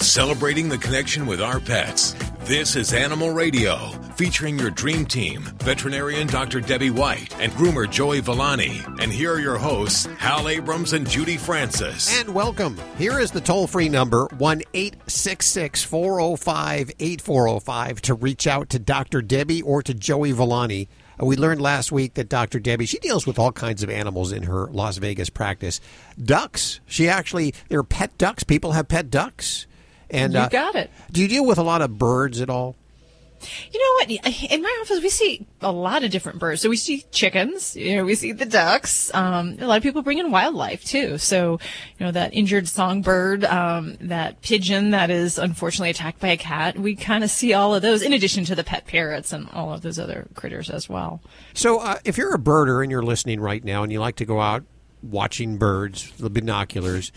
celebrating the connection with our pets. This is Animal Radio, featuring your dream team, veterinarian Dr. Debbie White and groomer Joey Villani. And here are your hosts, Hal Abrams and Judy Francis. And welcome. Here is the toll free number 1 866 405 8405 to reach out to Dr. Debbie or to Joey Villani. Uh, We learned last week that Dr. Debbie, she deals with all kinds of animals in her Las Vegas practice. Ducks. She actually, they're pet ducks. People have pet ducks. And You uh, got it. Do you deal with a lot of birds at all? You know what? In my office, we see a lot of different birds. So we see chickens, you know, we see the ducks. Um, a lot of people bring in wildlife too. So, you know, that injured songbird, um, that pigeon that is unfortunately attacked by a cat. We kind of see all of those in addition to the pet parrots and all of those other critters as well. So, uh, if you're a birder and you're listening right now and you like to go out watching birds, the binoculars,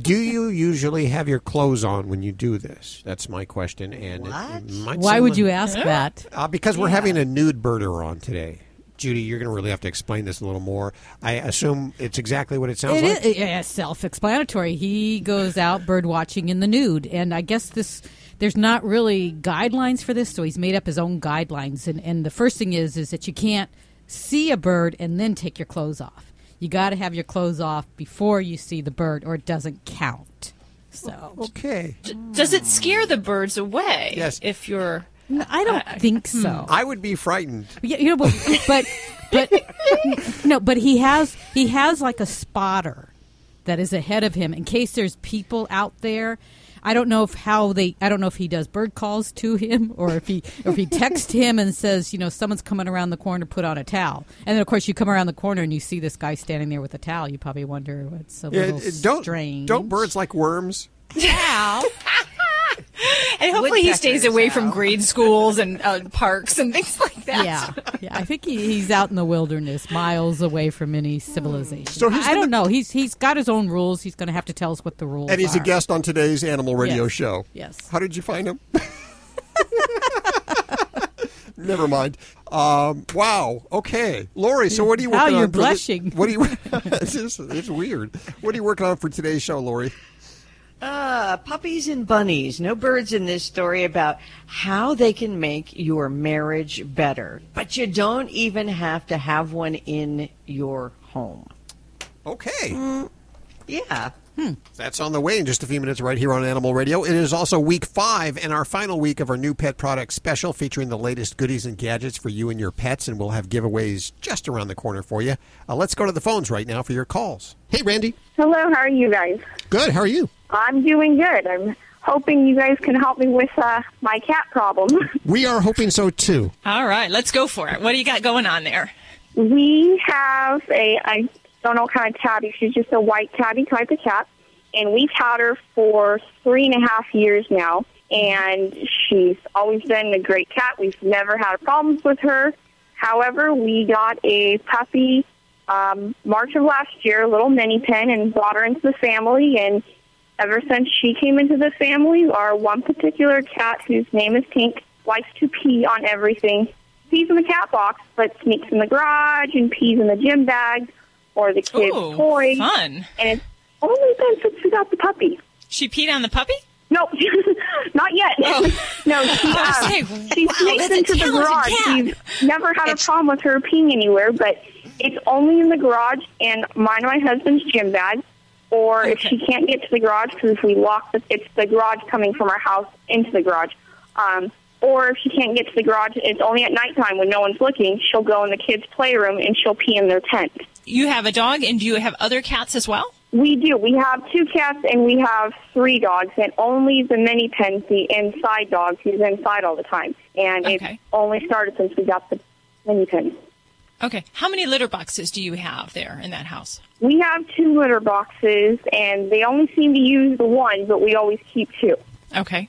do you usually have your clothes on when you do this? That's my question. And it might Why seem would like- you ask that? Uh, because we're having a nude birder on today. Judy, you're going to really have to explain this a little more. I assume it's exactly what it sounds It like. is yeah, self-explanatory. He goes out bird watching in the nude, and I guess this there's not really guidelines for this, so he's made up his own guidelines. And, and the first thing is is that you can't see a bird and then take your clothes off. You got to have your clothes off before you see the bird, or it doesn't count. So okay. Does it scare the birds away? Yes. If you're. No, I don't think hmm. so. I would be frightened. Yeah, you know, but but, but no, but he has he has like a spotter that is ahead of him in case there's people out there. I don't know if how they. I don't know if he does bird calls to him or if he or if he texts him and says, you know, someone's coming around the corner, put on a towel. And then of course you come around the corner and you see this guy standing there with a towel. You probably wonder what's a Yeah, little it- don't strange. don't birds like worms? Towel. And hopefully he stays away from grade schools and uh, parks and things like that. Yeah, yeah. I think he, he's out in the wilderness, miles away from any civilization. So he's I don't know. He's he's got his own rules. He's going to have to tell us what the rules. Are. And he's a guest on today's Animal Radio Yes. show. Yes. How did you find him? Never mind. Um, wow. Okay, Lori. So what are you How working you're on? for the- blushing. what are you? it's, just, it's weird. What are you working on for today's show, Lori? Uh, puppies and bunnies. No birds in this story about how they can make your marriage better. But you don't even have to have one in your home. Okay. Yeah. That's on the way in just a few minutes right here on Animal Radio. It is also week five and our final week of our new pet product special featuring the latest goodies and gadgets for you and your pets, and we'll have giveaways just around the corner for you. Uh, let's go to the phones right now for your calls. Hey, Randy. Hello, how are you guys? Good. How are you? I'm doing good. I'm hoping you guys can help me with uh, my cat problem. We are hoping so too. All right, let's go for it. What do you got going on there? we have a, I don't know what kind of tabby. She's just a white tabby type of cat. And we've had her for three and a half years now. And she's always been a great cat. We've never had problems with her. However, we got a puppy um, March of last year, a little mini pin, and brought her into the family. And ever since she came into the family, our one particular cat, whose name is Pink, likes to pee on everything. Pees in the cat box, but sneaks in the garage and pees in the gym bag or the kids' Ooh, toys. fun. And it's only been since we got the puppy. She peed on the puppy? No, not yet. no, she, I was um, saying, she wow, sneaks that's into the garage. cat. We've never had a problem with her peeing anywhere, but it's only in the garage and mine and my husband's gym bag. Or if she can't get to the garage, because if we lock the, it's the garage coming from our house into the garage. Um, or if she can't get to the garage, it's only at nighttime when no one's looking. She'll go in the kids' playroom and she'll pee in their tent. You have a dog, and do you have other cats as well? We do. We have two cats and we have three dogs, and only the mini pin's the inside dog he's inside all the time. And Okay. it's only started since we got the mini pin. Okay. How many litter boxes do you have there in that house? We have two litter boxes, and they only seem to use the one, but we always keep two. Okay.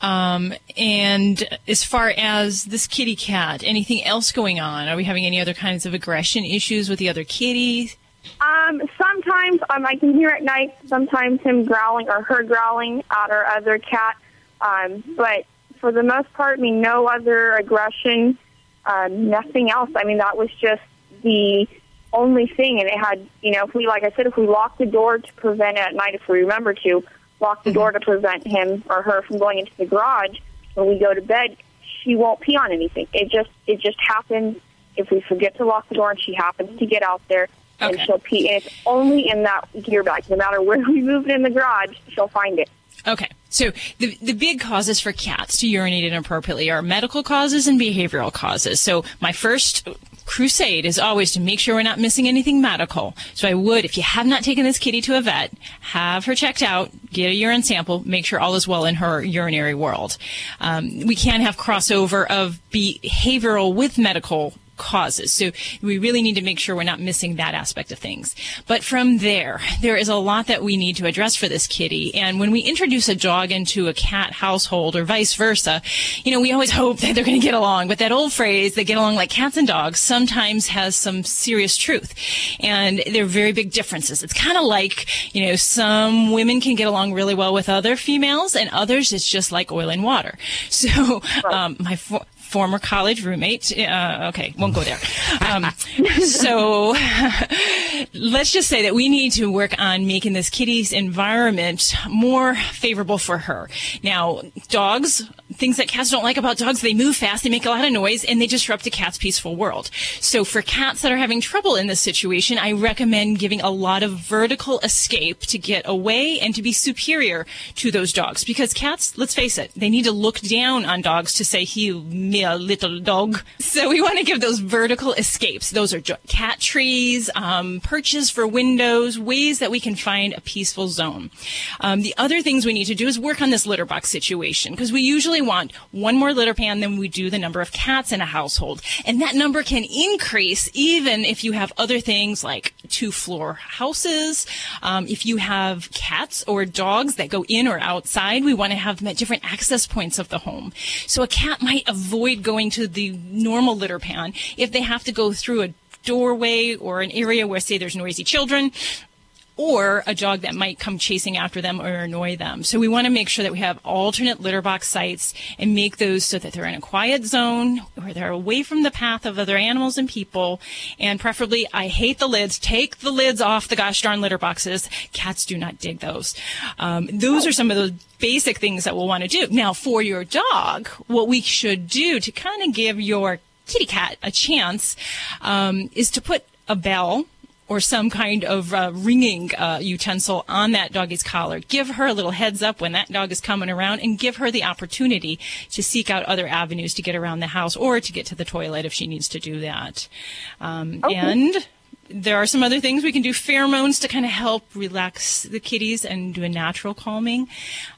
Um, and as far as this kitty cat, anything else going on? Are we having any other kinds of aggression issues with the other kitties? Um, sometimes um, I can hear at night. Sometimes him growling or her growling at our other cat. Um, but for the most part, I mean, no other aggression, um, nothing else. I mean, that was just the only thing. And it had, you know, if we, like I said, if we locked the door to prevent it at night, if we remember to, lock the door to prevent him or her from going into the garage when we go to bed, she won't pee on anything. It just it just happens if we forget to lock the door and she happens to get out there and she'll pee. And it's only in that gear bag. No matter where we move it in the garage, she'll find it. Okay. So the the big causes for cats to urinate inappropriately are medical causes and behavioral causes. So my first crusade is always to make sure we're not missing anything medical. So I would, if you have not taken this kitty to a vet, have her checked out, get a urine sample, make sure all is well in her urinary world. Um, we can have crossover of behavioral with medical causes. So we really need to make sure we're not missing that aspect of things. But from there, there is a lot that we need to address for this kitty. And when we introduce a dog into a cat household or vice versa, you know, we always hope that they're going to get along. But that old phrase, they get along like cats and dogs, sometimes has some serious truth. And there are very big differences. It's kind of like, you know, some women can get along really well with other females and others it's just like oil and water. So, um, my, former college roommate. Uh, okay, won't go there. Um, so let's just say that we need to work on making this kitty's environment more favorable for her. Now, dogs, things that cats don't like about dogs, they move fast, they make a lot of noise, and they disrupt a cat's peaceful world. So for cats that are having trouble in this situation, I recommend giving a lot of vertical escape to get away and to be superior to those dogs. Because cats, let's face it, they need to look down on dogs to say, he, me, a little dog. So we want to give those vertical escapes. Those are cat trees, um, perches for windows, ways that we can find a peaceful zone. Um, the other things we need to do is work on this litter box situation because we usually want one more litter pan than we do the number of cats in a household. And that number can increase even if you have other things like two floor houses. Um, if you have cats or dogs that go in or outside, we want to have them at different access points of the home. So a cat might avoid going to the normal litter pan if they have to go through a doorway or an area where say there's noisy children or a dog that might come chasing after them or annoy them. So we want to make sure that we have alternate litter box sites and make those so that they're in a quiet zone where they're away from the path of other animals and people. And preferably, I hate the lids. Take the lids off the gosh darn litter boxes. Cats do not dig those. Um, those are some of those basic things that we'll want to do. Now, for your dog, what we should do to kind of give your kitty cat a chance um, is to put a bell or some kind of uh, ringing uh, utensil on that doggy's collar. Give her a little heads up when that dog is coming around and give her the opportunity to seek out other avenues to get around the house or to get to the toilet if she needs to do that. Um, And there are some other things we can do pheromones to kind of help relax the kitties and do a natural calming.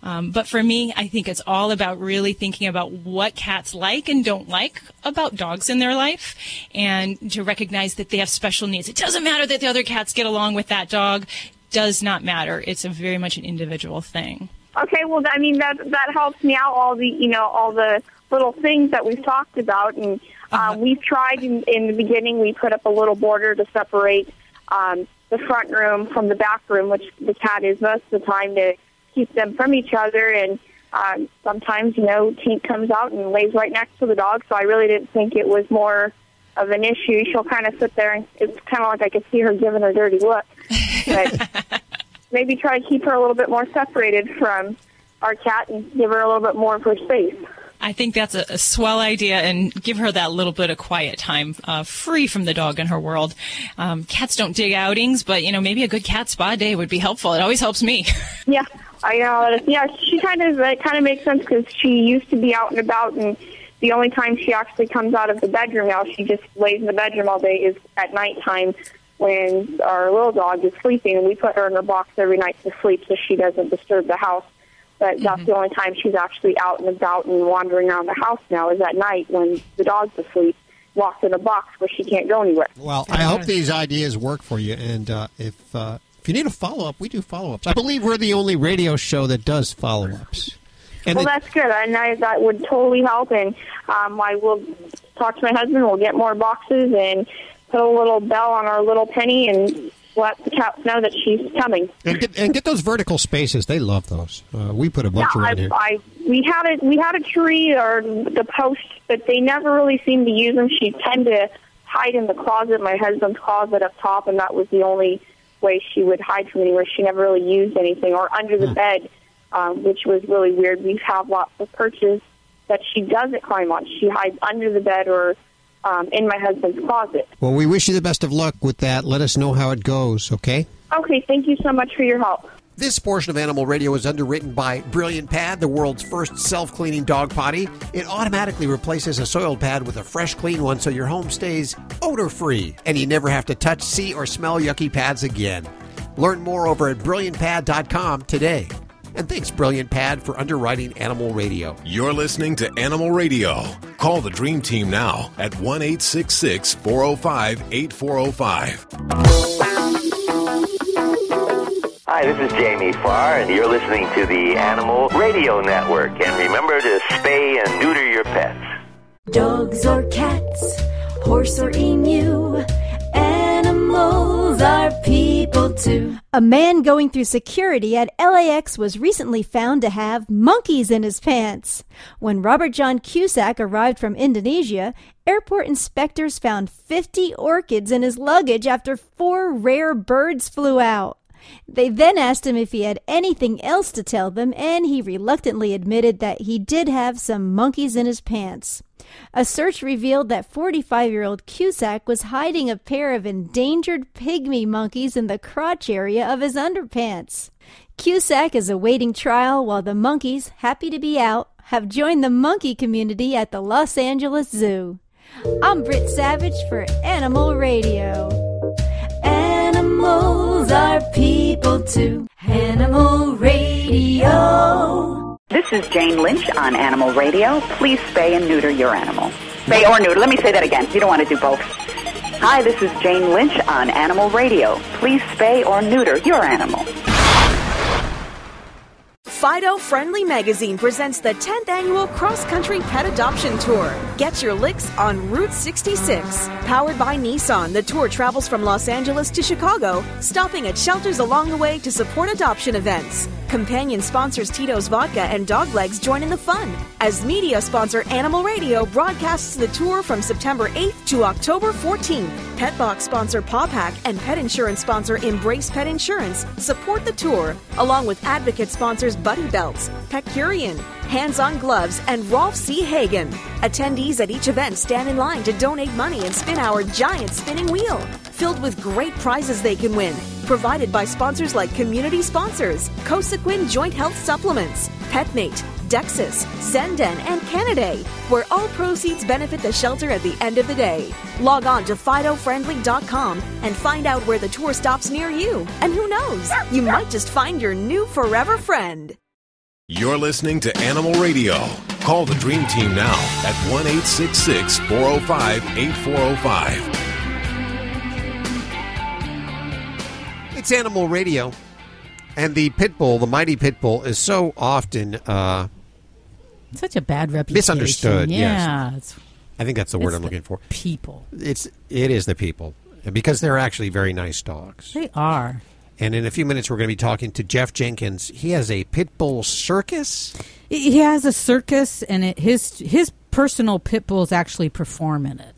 Um, but for me, I think it's all about really thinking about what cats like and don't like about dogs in their life and to recognize that they have special needs. It doesn't matter that the other cats get along with that dog. Does not matter. It's a very much an individual thing. Okay, well, I mean that that helps me out. All the you know all the little things that we've talked about, and uh, we've tried in, in the beginning. We put up a little border to separate um, the front room from the back room, which the cat is most of the time to keep them from each other. And um, sometimes, you know, Tink comes out and lays right next to the dog. So I really didn't think it was more of an issue. She'll kind of sit there, and it's kind of like I could see her giving a dirty look. But maybe try to keep her a little bit more separated from our cat and give her a little bit more of her space. I think that's a, a swell idea and give her that little bit of quiet time, uh, free from the dog in her world. Um, cats don't dig outings, but you know, maybe a good cat spa day would be helpful. It always helps me. Yeah, I know. Yeah, she kind of it kind of makes sense because she used to be out and about, and the only time she actually comes out of the bedroom now, she just lays in the bedroom all day, is at nighttime when our little dog is sleeping, and we put her in her box every night to sleep so she doesn't disturb the house. But that's the only time she's actually out and about and wandering around the house now is at night when the dog's asleep, locked in a box where she can't go anywhere. Well, I hope these ideas work for you. And uh, if uh, if you need a follow up, we do follow ups. I believe we're the only radio show that does follow ups. And well, it- that's good. And I, that would totally help. And um, I will talk to my husband. We'll get more boxes and put a little bell on our little penny and let the cats know that she's coming. and get, and get those vertical spaces. They love those. Uh, we put a bunch yeah, around I, here. I we had a we had a tree or the post, but they never really seemed to use them. She tend to hide in the closet, my husband's closet up top, and that was the only way she would hide from anywhere. She never really used anything, or under Hmm. the bed. um, which was really weird. We have lots of perches that she doesn't climb on. She hides under the bed or um, in my husband's closet. Well, we wish you the best of luck with that. Let us know how it goes, okay? Okay, thank you so much for your help. This portion of Animal Radio is underwritten by Brilliant Pad, the world's first self cleaning dog potty. It automatically replaces a soiled pad with a fresh, clean one so your home stays odor free and you never have to touch, see, or smell yucky pads again. Learn more over at brilliantpad.com today. And thanks, Brilliant Pad, for underwriting Animal Radio. You're listening to Animal Radio. Call the Dream Team now at 1 405 8405. Hi, this is Jamie Farr, and you're listening to the Animal Radio Network. And remember to spay and neuter your pets. Dogs or cats, horse or emu, animals are people too. A man going through security at LAX was recently found to have monkeys in his pants. When Robert John Cusack arrived from Indonesia, airport inspectors found 50 orchids in his luggage after four rare birds flew out. They then asked him if he had anything else to tell them, and he reluctantly admitted that he did have some monkeys in his pants. A search revealed that 45 year old Cusack was hiding a pair of endangered pygmy monkeys in the crotch area of his underpants. Cusack is awaiting trial while the monkeys, happy to be out, have joined the monkey community at the Los Angeles Zoo. I'm Britt Savage for Animal Radio. Animals are people too. Animal Radio. This is Jane Lynch on Animal Radio. Please spay and neuter your animal. Spay or neuter. Let me say that again. You don't want to do both. Hi, this is Jane Lynch on Animal Radio. Please spay or neuter your animal. Fido Friendly Magazine presents the 10th annual Cross Country Pet Adoption Tour. Get your licks on Route 66. Powered by Nissan, the tour travels from Los Angeles to Chicago, stopping at shelters along the way to support adoption events. Companion sponsors Tito's Vodka and Doglegs join in the fun. As media sponsor Animal Radio broadcasts the tour from September 8th to October 14th. Petbox sponsor Pawpack and pet insurance sponsor Embrace Pet Insurance support the tour, along with advocate sponsors Buddy Belts, Petcurean, Hands on Gloves, and Rolf C. Hagen. Attendees at each event stand in line to donate money and spin our giant spinning wheel, filled with great prizes they can win. Provided by sponsors like Community Sponsors, Cosequin Joint Health Supplements, PetMate, Dexas, Zenden, and Canaday, where all proceeds benefit the shelter at the end of the day. Log on to FidoFriendly.com and find out where the tour stops near you. And who knows, you might just find your new forever friend. You're listening to Animal Radio. Call the Dream Team now at 1 405 8405. It's Animal Radio. And the pit bull, the mighty pit bull, is so often uh, Such a bad reputation. misunderstood. Yeah. yes. I think that's the word It's I'm the looking for. people. It's it is the people because they're actually very nice dogs. They are. And in a few minutes, we're going to be talking to Jeff Jenkins. He has a pit bull circus. He has a circus, and it, his his personal pit bulls actually perform in it.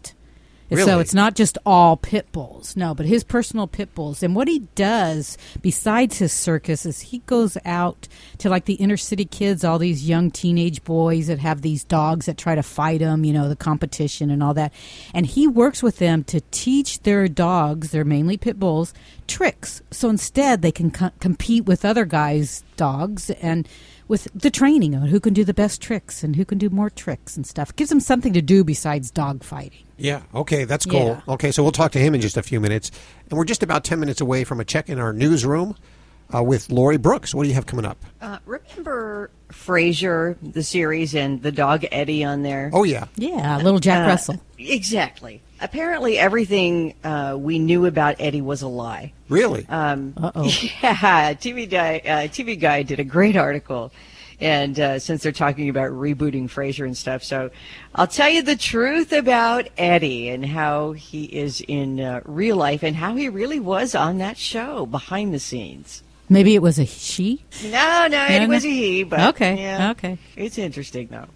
Really? So it's not just all pit bulls, no, but his personal pit bulls. And what he does besides his circus is he goes out to like the inner city kids, all these young teenage boys that have these dogs that try to fight them, you know, the competition and all that. And he works with them to teach their dogs, they're mainly pit bulls, tricks. So instead they can co- compete with other guys' dogs and with the training on who can do the best tricks and who can do more tricks and stuff. gives them something to do besides dog fighting. Yeah. Okay, that's cool. Yeah. Okay, so we'll talk to him in just a few minutes, and we're just about ten minutes away from a check in our newsroom uh, with Lori Brooks. What do you have coming up? Uh, remember Frasier, the series, and the dog Eddie on there? Oh yeah, Yeah, little Jack Uh, Russell. Exactly. Apparently, everything uh, we knew about Eddie was a lie. really? Um, Uh-oh. Yeah, TV Guide, uh, TV Guide did a great article, and uh, since they're talking about rebooting Frasier and stuff, so I'll tell you the truth about Eddie and how he is in uh, real life and how he really was on that show behind the scenes. Maybe it was a she. No, no, Eddie no. was a he, but Okay, yeah, okay. it's interesting though.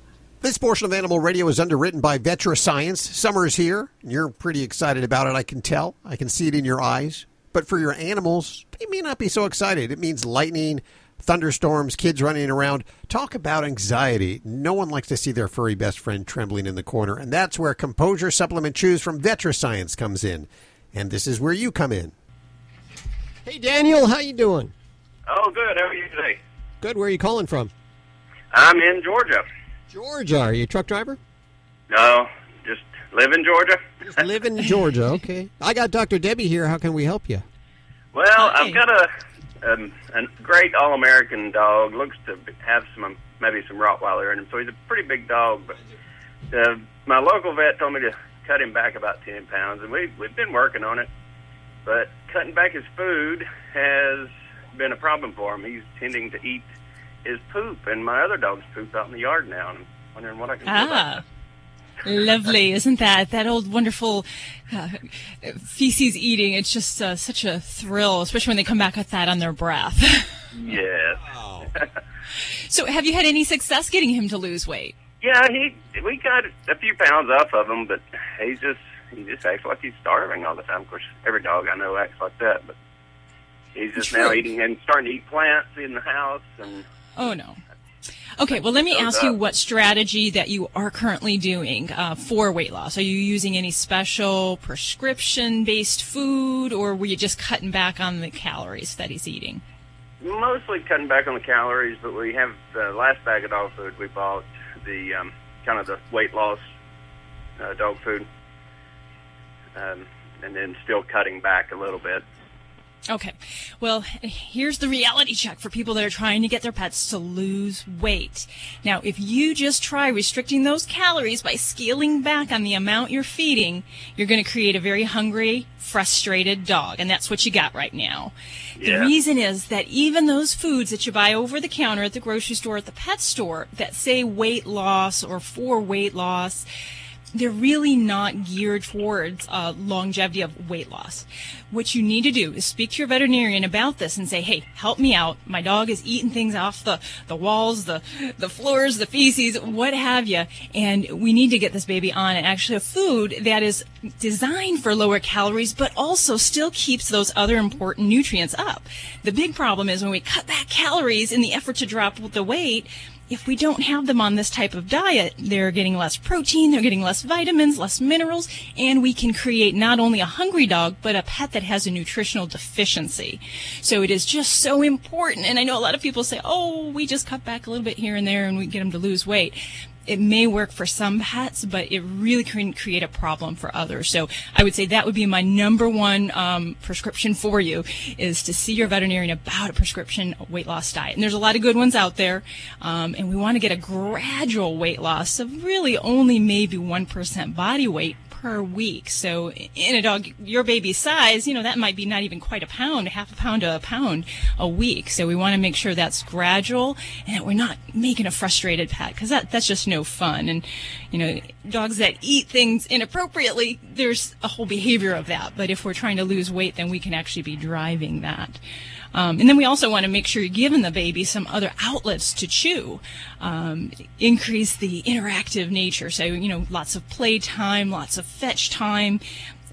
This portion of Animal Radio is underwritten by VetriScience. Summer is here. and You're pretty excited about it, I can tell. I can see it in your eyes. But for your animals, they may not be so excited. It means lightning, thunderstorms, kids running around. Talk about anxiety. No one likes to see their furry best friend trembling in the corner, and that's where Composure Supplement Chews from VetriScience comes in. And this is where you come in. Hey, Daniel, how you doing? Oh, good. How are you today? Good. Where are you calling from? I'm in Georgia. Georgia. Are you a truck driver? No, just live in Georgia. Just live in Georgia. Okay. I got Dr. Debbie here. How can we help you? Well, I've got a um, a great all-American dog. Looks to have some maybe some Rottweiler in him, so he's a pretty big dog. But uh, my local vet told me to cut him back about ten pounds, and we we've been working on it. But cutting back his food has been a problem for him. He's tending to eat his poop and my other dog's poop out in the yard now, and I'm wondering what I can do about Ah. Lovely, isn't that that old wonderful uh, feces eating? It's just uh, such a thrill, especially when they come back with that on their breath. Yes. so, have you had any success getting him to lose weight? Yeah, he we got a few pounds off of him, but he's just he just acts like he's starving all the time. Of course, every dog I know acts like that, but he's just now eating and starting to eat plants in the house, and Oh no. Okay, well, let me ask you what strategy that you are currently doing uh, for weight loss. Are you using any special prescription-based food, or were you just cutting back on the calories that he's eating? mostly cutting back on the calories. But we have the last bag of dog food we bought the um, kind of the weight loss uh, dog food, um, and then still cutting back a little bit. Okay. Well, here's the reality check for people that are trying to get their pets to lose weight. Now, if you just try restricting those calories by scaling back on the amount you're feeding, you're going to create a very hungry, frustrated dog. And that's what you got right now. The reason is that even those foods that you buy over the counter at the grocery store, at the pet store, that say weight loss or for weight loss, they're really not geared towards uh, longevity of weight loss. What you need to do is speak to your veterinarian about this and say, "Hey, help me out. My dog is eating things off the, the walls, the the floors, the feces, what have you, and we need to get this baby on actually a food that is designed for lower calories, but also still keeps those other important nutrients up. The big problem is when we cut back calories in the effort to drop the weight." if we don't have them on this type of diet, they're getting less protein, they're getting less vitamins, less minerals, and we can create not only a hungry dog, but a pet that has a nutritional deficiency. So it is just so important. And I know a lot of people say, oh, we just cut back a little bit here and there and we get them to lose weight. It may work for some pets, but it really can create a problem for others. So I would say that would be my number one um, prescription for you is to see your veterinarian about a prescription weight loss diet. And there's a lot of good ones out there, um, and we want to get a gradual weight loss of really only maybe one percent body weight per week. So in a dog your baby's size, you know, that might be not even quite a pound, half a pound to a pound a week. So we want to make sure that's gradual and that we're not making a frustrated pet because that, that's just no fun. And, you know, dogs that eat things inappropriately, there's a whole behavior of that. But if we're trying to lose weight, then we can actually be driving that. Um, and then we also want to make sure you're giving the baby some other outlets to chew, um, increase the interactive nature. So, you know, lots of play time, lots of fetch time.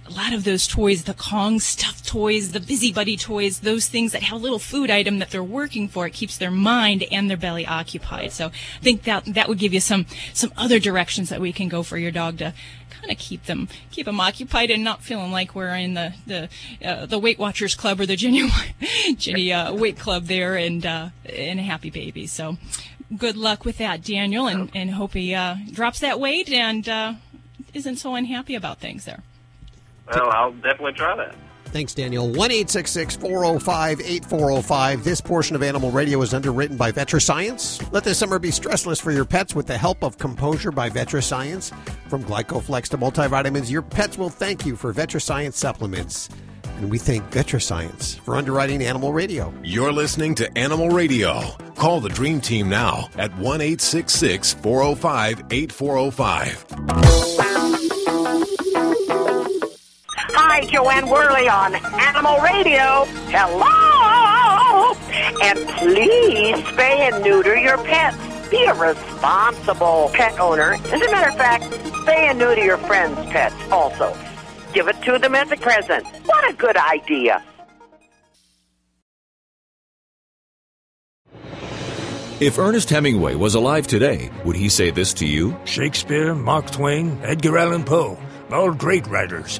A lot of those toys, the Kong stuffed toys, the Busy Buddy toys, those things that have a little food item that they're working for, it keeps their mind and their belly occupied. So I think that that would give you some some other directions that we can go for your dog to kind of keep them keep them occupied and not feeling like we're in the the uh, the Weight Watchers Club or the Ginny Ginny uh, Weight Club there and uh, and a happy baby. So good luck with that, Daniel, and and hope he uh, drops that weight and uh, isn't so unhappy about things there. Well, I'll definitely try that. Thanks, Daniel. 1 405 8405. This portion of Animal Radio is underwritten by VetriScience. Let this summer be stressless for your pets with the help of Composure by VetriScience. From Glycoflex to multivitamins, your pets will thank you for VetriScience supplements. And we thank VetriScience for underwriting Animal Radio. You're listening to Animal Radio. Call the Dream Team now at 1 405 8405. Hi, Jo Anne Worley on Animal Radio. Hello! And please spay and neuter your pets. Be a responsible pet owner. As a matter of fact, spay and neuter your friends' pets also. Give it to them as a present. What a good idea. If Ernest Hemingway was alive today, would he say this to you? Shakespeare, Mark Twain, Edgar Allan Poe, all great writers.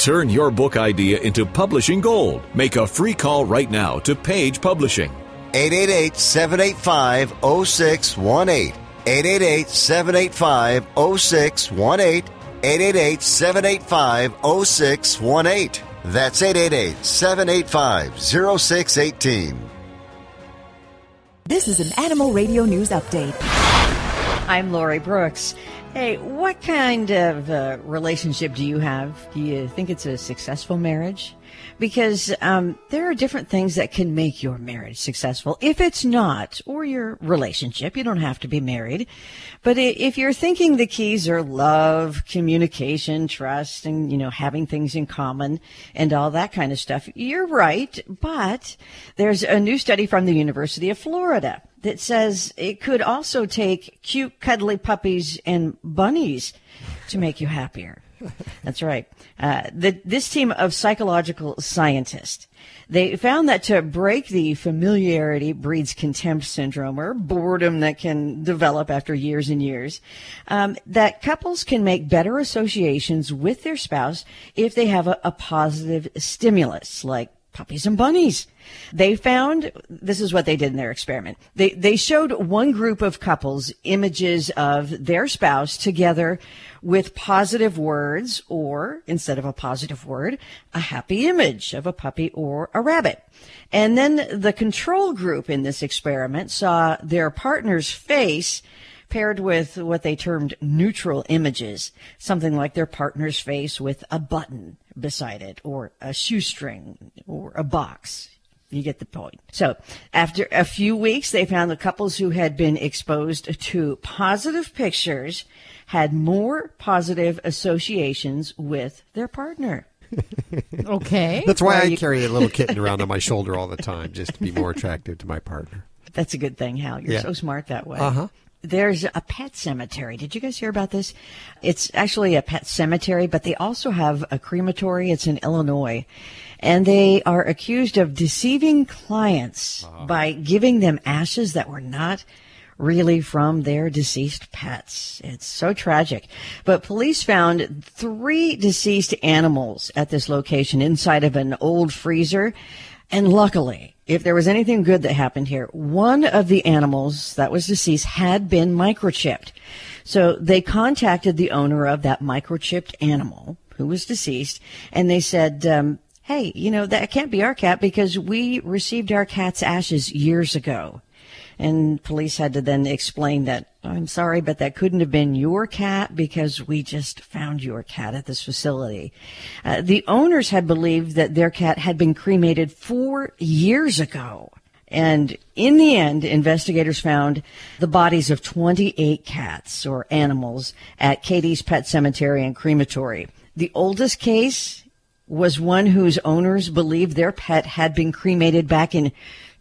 Turn your book idea into publishing gold. Make a free call right now to Page Publishing. 888 785 0618. 888 785 0618. 888 785 0618. That's 888 785 0618. This is an Animal Radio News Update. I'm Lori Brooks. Hey, what kind of uh, relationship do you have? Do you think it's a successful marriage? Because um, there are different things that can make your marriage successful. If it's not, or your relationship, you don't have to be married. But if you're thinking the keys are love, communication, trust, and you know having things in common and all that kind of stuff, you're right. But there's a new study from the University of Florida that says it could also take cute, cuddly puppies and bunnies to make you happier. That's right. Uh, the, this team of psychological scientists, they found that to break the familiarity breeds contempt syndrome or boredom that can develop after years and years, um, that couples can make better associations with their spouse if they have a, a positive stimulus like puppies and bunnies. They found this is what they did in their experiment. They they showed one group of couples images of their spouse together with positive words or instead of a positive word, a happy image of a puppy or a rabbit. And then the control group in this experiment saw their partner's face paired with what they termed neutral images, something like their partner's face with a button beside it, or a shoestring, or a box. You get the point. So after a few weeks, they found the couples who had been exposed to positive pictures had more positive associations with their partner. okay. That's why Well, I you- carry a little kitten around on my shoulder all the time, just to be more attractive to my partner. That's a good thing, Hal. You're Yeah. so smart that way. Uh-huh. There's a pet cemetery. Did you guys hear about this? It's actually a pet cemetery, but they also have a crematory. It's in Illinois. And they are accused of deceiving clients uh-huh. by giving them ashes that were not really from their deceased pets. It's so tragic. But police found three deceased animals at this location inside of an old freezer. And luckily, if there was anything good that happened here, one of the animals that was deceased had been microchipped. So they contacted the owner of that microchipped animal who was deceased and they said, um, Hey, you know, that can't be our cat because we received our cat's ashes years ago. And police had to then explain that, I'm sorry, but that couldn't have been your cat because we just found your cat at this facility. Uh, the owners had believed that their cat had been cremated four years ago. And in the end, investigators found the bodies of 28 cats or animals at Katie's Pet Cemetery and Crematory. The oldest case was one whose owners believed their pet had been cremated back in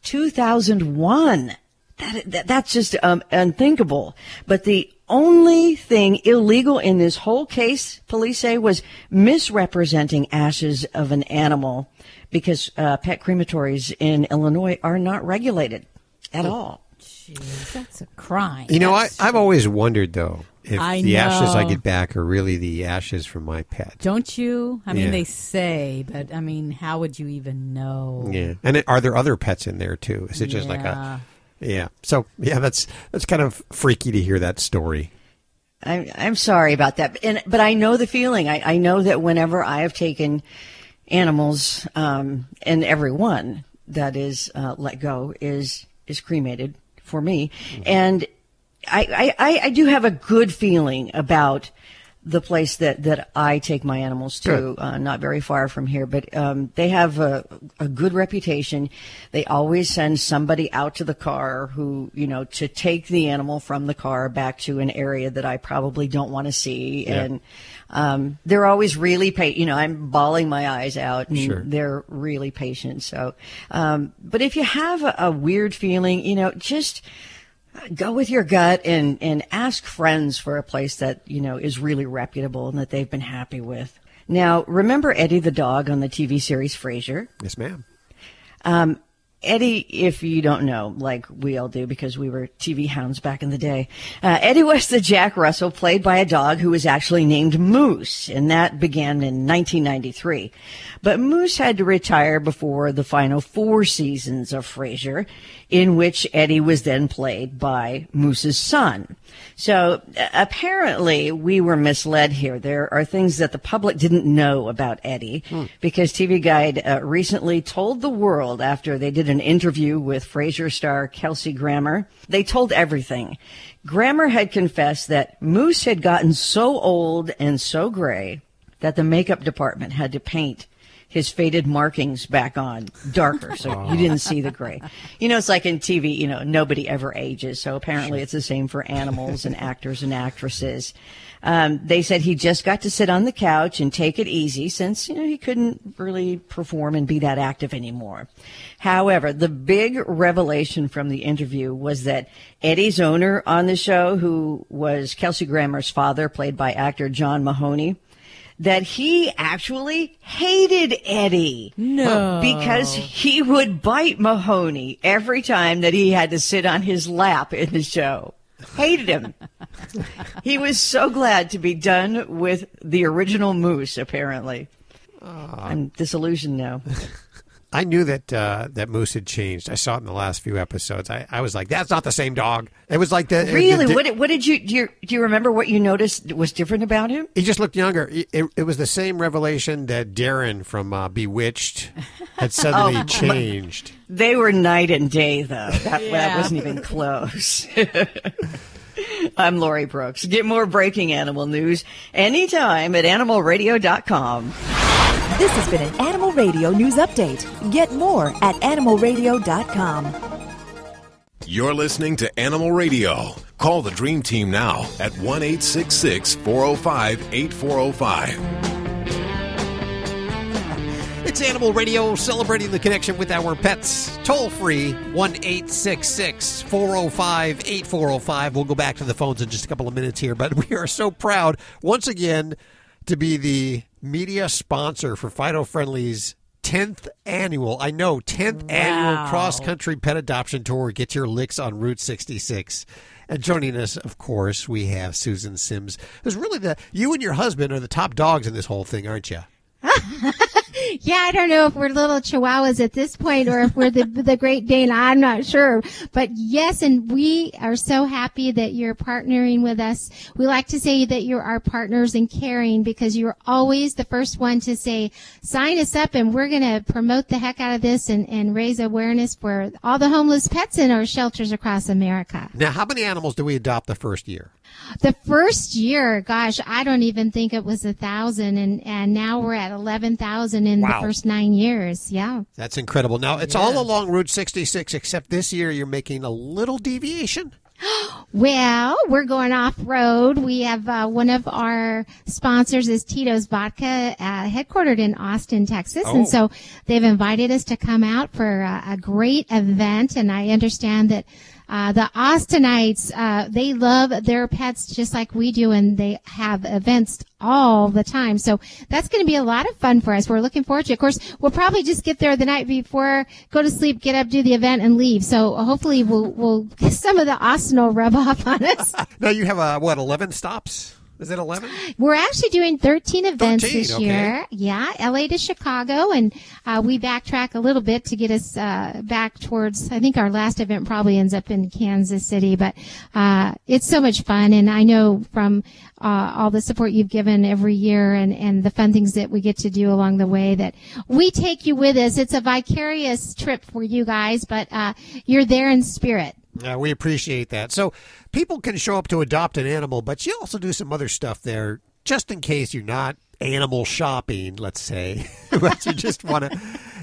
2001. That, that, that's just um, unthinkable. But the only thing illegal in this whole case, police say, was misrepresenting ashes of an animal because uh, pet crematories in Illinois are not regulated at all. Jeez, that's a crime. You know, I, I've always wondered though if I the ashes I get back are really the ashes from my pet. Don't you? I mean, Yeah. they say, but I mean, how would you even know? Yeah, and it, are there other pets in there too? Is it just like a? Yeah. So yeah, that's that's kind of freaky to hear that story. I'm I'm sorry about that, and but I know the feeling. I, I know that whenever I have taken animals, um, and every one that is uh, let go is is cremated for me, and I, I I I do have a good feeling about the place that, that I take my animals to, uh, not very far from here, but um, they have a, a good reputation. They always send somebody out to the car who, you know, to take the animal from the car back to an area that I probably don't want to see. Yeah. And um, they're always really patient. You know, I'm bawling my eyes out, and Sure. they're really patient. So, um, but if you have a, a weird feeling, you know, just go with your gut and, and ask friends for a place that, you know, is really reputable and that they've been happy with. Now, remember Eddie the dog on the TV series Frasier? Yes, ma'am. Um, Eddie, if you don't know, like we all do because we were TV hounds back in the day, uh, Eddie was the Jack Russell played by a dog who was actually named Moose, and that began in 1993. But Moose had to retire before the final four seasons of Frasier, in which Eddie was then played by Moose's son. So uh, apparently we were misled here. There are things that the public didn't know about Eddie because TV Guide uh, recently told the world after they did an interview with Frasier star Kelsey Grammer. They told everything. Grammer had confessed that Moose had gotten so old and so gray that the makeup department had to paint his faded markings back on darker so you didn't see the gray. You know, it's like in TV, you know, nobody ever ages. So apparently it's the same for animals and actors and actresses. Um, they said he just got to sit on the couch and take it easy since, you know, he couldn't really perform and be that active anymore. However, the big revelation from the interview was that Eddie's owner on the show, who was Kelsey Grammer's father, played by actor John Mahoney, that he actually hated Eddie. No. Because he would bite Mahoney every time that he had to sit on his lap in the show. Hated him. he was so glad to be done with the original Moose, apparently. I'm disillusioned now. I knew that uh, that Moose had changed. I saw it in the last few episodes. I, I was like, that's not the same dog. It was like the Really? the- what, did- what did you do, you do you remember what you noticed was different about him? He just looked younger. It, it, it was the same revelation that Darrin from uh, Bewitched had suddenly Oh, my- changed. They were night and day, though. That, that wasn't even close. I'm Lori Brooks. Get more breaking animal news anytime at animalradio.com. This has been an Animal Radio News Update. Get more at animalradio.com. You're listening to Animal Radio. Call the Dream Team now at 1 866 405 8405. It's Animal Radio celebrating the connection with our pets. Toll free 1 866 405 8405. We'll go back to the phones in just a couple of minutes here, but we are so proud once again to be the media sponsor for Fido Friendly's 10th annual, I know, 10th annual cross country pet adoption tour. Get your licks on Route 66. And joining us, of course, we have Susan Sims, who's really the, you and your husband are the top dogs in this whole thing, aren't you? Yeah, I don't know if we're little chihuahuas at this point or if we're the the Great Dane. I'm not sure, but yes, and we are so happy that you're partnering with us. We like to say that you're our partners in caring because you're always the first one to say, "Sign us up, and we're going to promote the heck out of this and and raise awareness for all the homeless pets in our shelters across America." Now, how many animals do we adopt the first year? The first year, gosh, I don't even think it was a thousand, and and now we're at eleven thousand in Wow. the first nine years. Yeah. That's incredible. Now, it's all along Route 66, except this year you're making a little deviation. Well, we're going off road. We have uh, one of our sponsors is Tito's Vodka, uh, headquartered in Austin, Texas, Oh. and so they've invited us to come out for uh, a great event. And I understand that uh, the Austinites uh, they love their pets just like we do, and they have events all the time. So that's going to be a lot of fun for us. We're looking forward to. it. Of course, we'll probably just get there the night before, go to sleep, get up, do the event, and leave. So hopefully, we'll we'll some of the Austin will rub off on us. Now, you have, uh, what, 11 stops? Is it 11? We're actually doing 13 events 13, this okay. year. Yeah, LA to Chicago, and uh, we backtrack a little bit to get us uh, back towards. I think our last event probably ends up in Kansas City, but uh, it's so much fun, and I know from uh, all the support you've given every year and and the fun things that we get to do along the way that we take you with us. It's a vicarious trip for you guys, but uh, you're there in spirit. Uh, we appreciate that. So people can show up to adopt an animal, but you also do some other stuff there just in case you're not animal shopping, let's say, but you just want to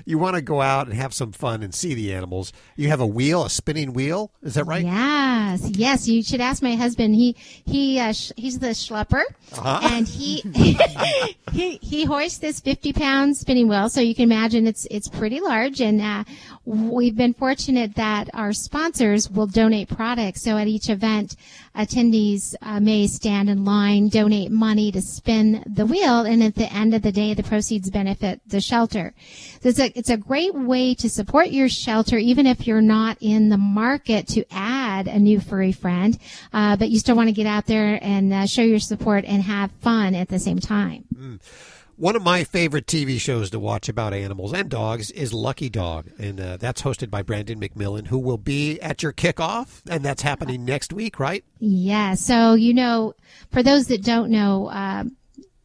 you want to go out and have some fun and see the animals. You have a wheel, a spinning wheel. Is that right? Yes, yes. You should ask my husband. He he uh, sh- he's the schlepper, Uh-huh. and he he he hoists this fifty pound spinning wheel. So you can imagine it's it's pretty large, and uh, we've been fortunate that our sponsors will donate products. So at each event, attendees uh, may stand in line, donate money to spin the wheel, and at the end of the day, the proceeds benefit the shelter. So it's a it's a great way to support your shelter, even if you're not in the market to add a new furry friend, uh, but you still want to get out there and uh, show your support and have fun at the same time. One of my favorite TV shows to watch about animals and dogs is Lucky Dog, and uh, that's hosted by Brandon McMillan, who will be at your kickoff, and that's happening next week, right? Yeah. So, you know, for those that don't know, uh,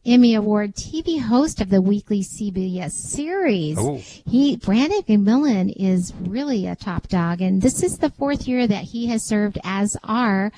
Emmy Award TV host of the weekly CBS series. Oh. He, Brandon McMillan is really a top dog. And this is the fourth year that he has served as our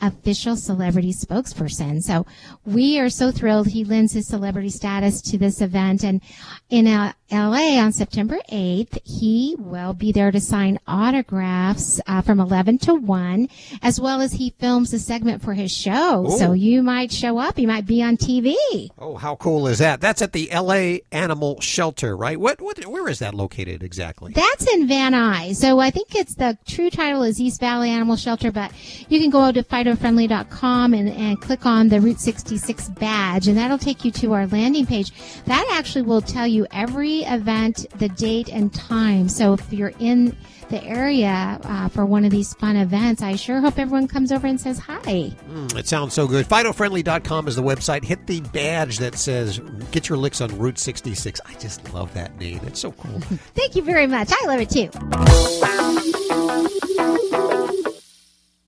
official celebrity spokesperson. So we are so thrilled he lends his celebrity status to this event. And in uh, LA on September 8th, he will be there to sign autographs uh, from 11 to 1, as well as he films a segment for his show. Ooh. So you might show up. You might be on TV. Oh, how cool is that? That's at the L.A. Animal Shelter, right? What? What? Where is that located exactly? That's in Van Nuys. So I think it's the true title is East Valley Animal Shelter, but you can go to fidofriendly.com and, and click on the Route 66 badge, and that'll take you to our landing page. That actually will tell you every event, the date and time. So if you're in the area uh, for one of these fun events, I sure hope everyone comes over and says hi. Mm, it sounds so good. FidoFriendly.com is the website. Hit the badge that says "Get your licks on Route 66." I just love that name. It's so cool. Thank you very much. I love it too.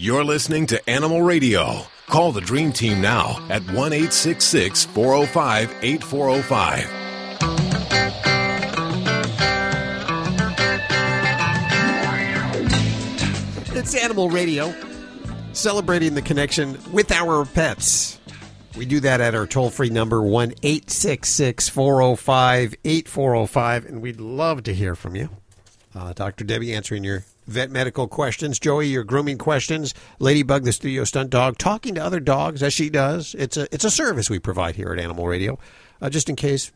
You're listening to Animal Radio. Call the Dream Team now at 1 866 405 8405. It's Animal Radio, celebrating the connection with our pets. We do that at our toll free number, 1 866 405 8405, and we'd love to hear from you. Uh, Dr. Debbie answering your vet medical questions, Joey, your grooming questions, Ladybug, the studio stunt dog, talking to other dogs as she does. It's a, it's a service we provide here at Animal Radio, uh, just in case.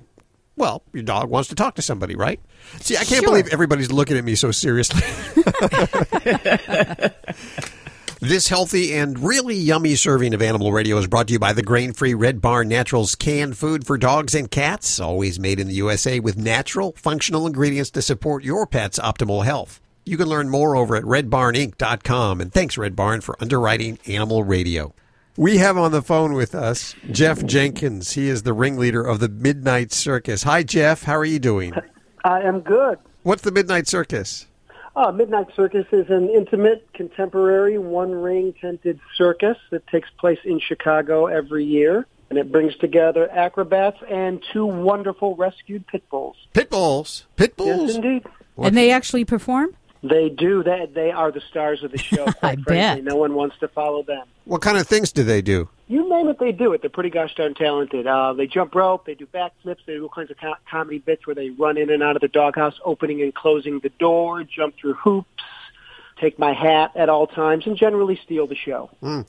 Well, your dog wants to talk to somebody, right? See, I can't Sure. believe everybody's looking at me so seriously. This healthy and really yummy serving of Animal Radio is brought to you by the grain free Red Barn Naturals canned food for dogs and cats, always made in the USA with natural, functional ingredients to support your pet's optimal health. You can learn more over at redbarninc.com. And thanks, Red Barn, for underwriting Animal Radio. We have on the phone with us Jeff Jenkins. He is the ringleader of the Midnight Circus. Hi, Jeff. How are you doing? I am good. What's the Midnight Circus? Uh, Midnight Circus is an intimate, contemporary, one-ring tented circus that takes place in Chicago every year, and it brings together acrobats and two wonderful rescued pit bulls. Pit bulls. Pit bulls. Yes, indeed. And they actually perform? They do. They they are the stars of the show. Quite I frankly. bet. No one wants to follow them. What kind of things do they do? You name it, they do it. They're pretty gosh darn talented. Uh, they jump rope, they do backflips, they do all kinds of co- comedy bits where they run in and out of the doghouse, opening and closing the door, jump through hoops, take my hat at all times, and generally steal the show. Mm.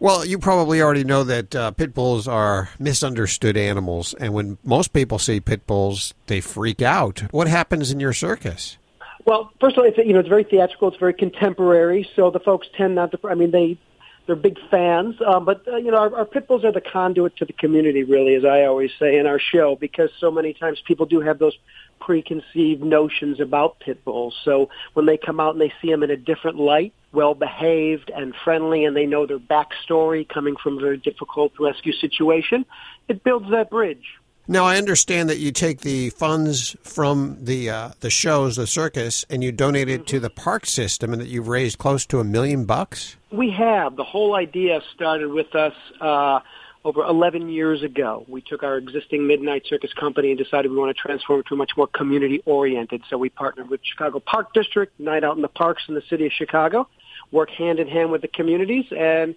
Well, you probably already know that uh, pit bulls are misunderstood animals, and when most people see pit bulls, they freak out. What happens in your circus? Well, first of all, it's you know it's very theatrical, it's very contemporary, so the folks tend not to. I mean, they they're big fans. Um, but uh, you know, our, our pit bulls are the conduit to the community, really, as I always say in our show, because so many times people do have those preconceived notions about pit bulls. So when they come out and they see them in a different light, well behaved and friendly, and they know their backstory coming from a very difficult rescue situation, it builds that bridge. Now I understand that you take the funds from the uh, the shows, the circus, and you donate it to the park system, and that you've raised close to a million bucks. We have. The whole idea started with us uh, over 11 years ago. We took our existing Midnight Circus company and decided we want to transform it to a much more community oriented. So we partnered with Chicago Park District, Night Out in the Parks in the city of Chicago, work hand in hand with the communities, and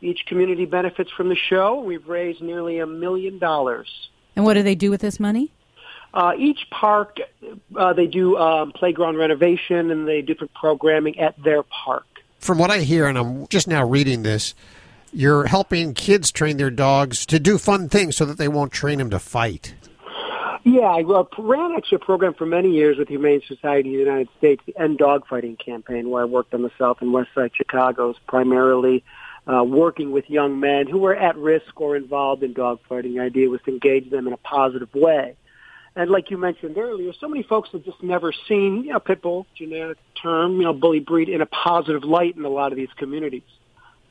each community benefits from the show. We've raised nearly a million dollars. And what do they do with this money? Uh, each park, uh, they do um, playground renovation and they do different programming at their park. From what I hear, and I'm just now reading this, you're helping kids train their dogs to do fun things so that they won't train them to fight. Yeah, I uh, ran actually a program for many years with the Humane Society of the United States, the End Dogfighting Campaign, where I worked on the South and West Side Chicago's, primarily uh, working with young men who were at risk or involved in dogfighting. The idea was to engage them in a positive way. And like you mentioned earlier, so many folks have just never seen, you know, pit bull, generic term, you know, bully breed in a positive light in a lot of these communities.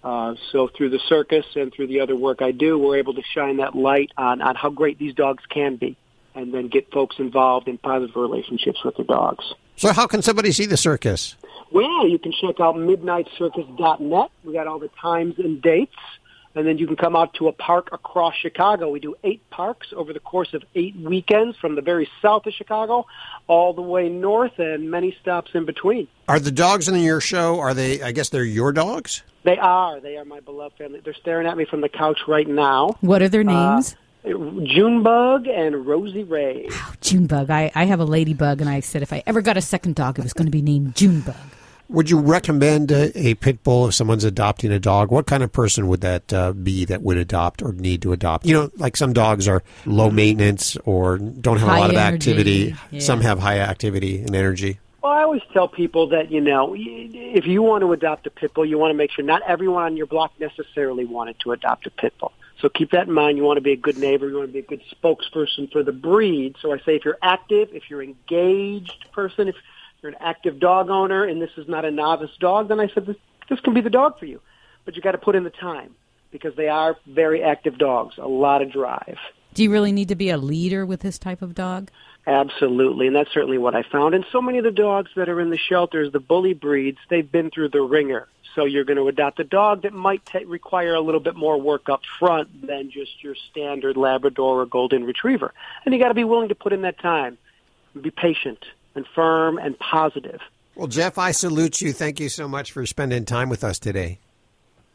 Uh, so through the circus and through the other work I do, we're able to shine that light on, on how great these dogs can be and then get folks involved in positive relationships with their dogs. So how can somebody see the circus? Well, you can check out midnightcircus.net. We got all the times and dates. And then you can come out to a park across Chicago. We do eight parks over the course of eight weekends from the very south of Chicago all the way north and many stops in between. Are the dogs in your show, are they, I guess they're your dogs? They are. They are my beloved family. They're staring at me from the couch right now. What are their names? Uh, Junebug and Rosie Ray. Junebug. I, I have a ladybug, and I said if I ever got a second dog, it was going to be named Junebug. Would you recommend a, a, pit bull if someone's adopting a dog? What kind of person would that uh, be that would adopt or need to adopt? You know, like some dogs are low maintenance or don't have High a lot of activity. Yeah. Some have high activity and energy. Well, I always tell people that, you know, if you want to adopt a pit bull, you want to make sure not everyone on your block necessarily wanted to adopt a pit bull. So keep that in mind. You want to be a good neighbor. You want to be a good spokesperson for the breed. So I say if you're active, if you're engaged person, if you're an active dog owner and this is not a novice dog, then I said this, this can be the dog for you. But you got to put in the time because they are very active dogs, a lot of drive. Do you really need to be a leader with this type of dog? Absolutely, and that's certainly what I found. And so many of the dogs that are in the shelters, the bully breeds, they've been through the ringer. So you're going to adopt a dog that might ta require a little bit more work up front than just your standard Labrador or Golden Retriever. And you got to be willing to put in that time, be patient and firm and positive. Well, Jeff, I salute you. Thank you so much for spending time with us today.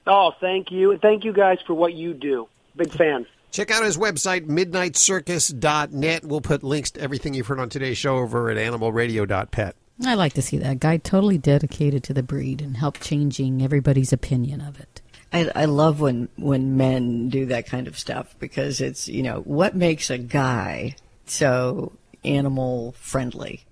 Oh, thank you, and thank you guys for what you do. Big fan. Check out his website, midnightcircus.net. We'll put links to everything you've heard on today's show over at animalradio.pet. I like to see that guy totally dedicated to the breed and help changing everybody's opinion of it. I, I love when when men do that kind of stuff because it's you know what makes a guy so animal friendly.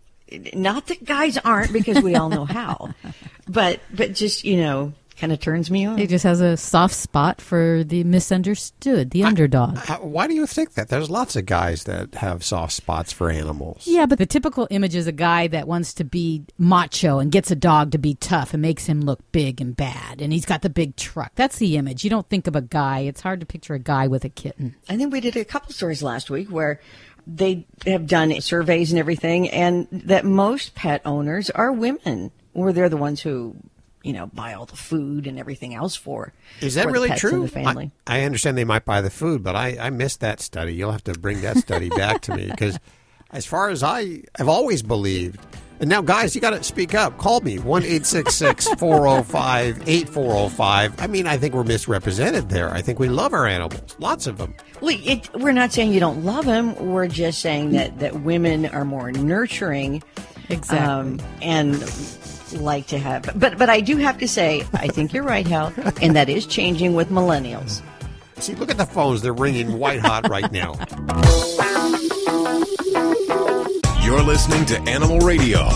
Not that guys aren't because we all know how, but but just you know kind of turns me on. He just has a soft spot for the misunderstood, the underdog. How, why do you think that? There's lots of guys that have soft spots for animals. Yeah, but the typical image is a guy that wants to be macho and gets a dog to be tough and makes him look big and bad. And he's got the big truck. That's the image. You don't think of a guy. It's hard to picture a guy with a kitten. I think we did a couple stories last week where they have done surveys and everything, and that most pet owners are women, or they're the ones who, you know, buy all the food and everything else for. Is that for the really pets true? And the family. I, I understand they might buy the food, but I, I missed that study. You'll have to bring that study back to me because, as far as I have always believed, and now, guys, you got to speak up. Call me 1 405 8405. I mean, I think we're misrepresented there. I think we love our animals, lots of them. Well, it, we're not saying you don't love them. We're just saying that, that women are more nurturing. Exactly. Um, and like to have. But, but I do have to say, I think you're right, Hal, and that is changing with millennials. See, look at the phones. They're ringing white hot right now. You're listening to Animal Radio.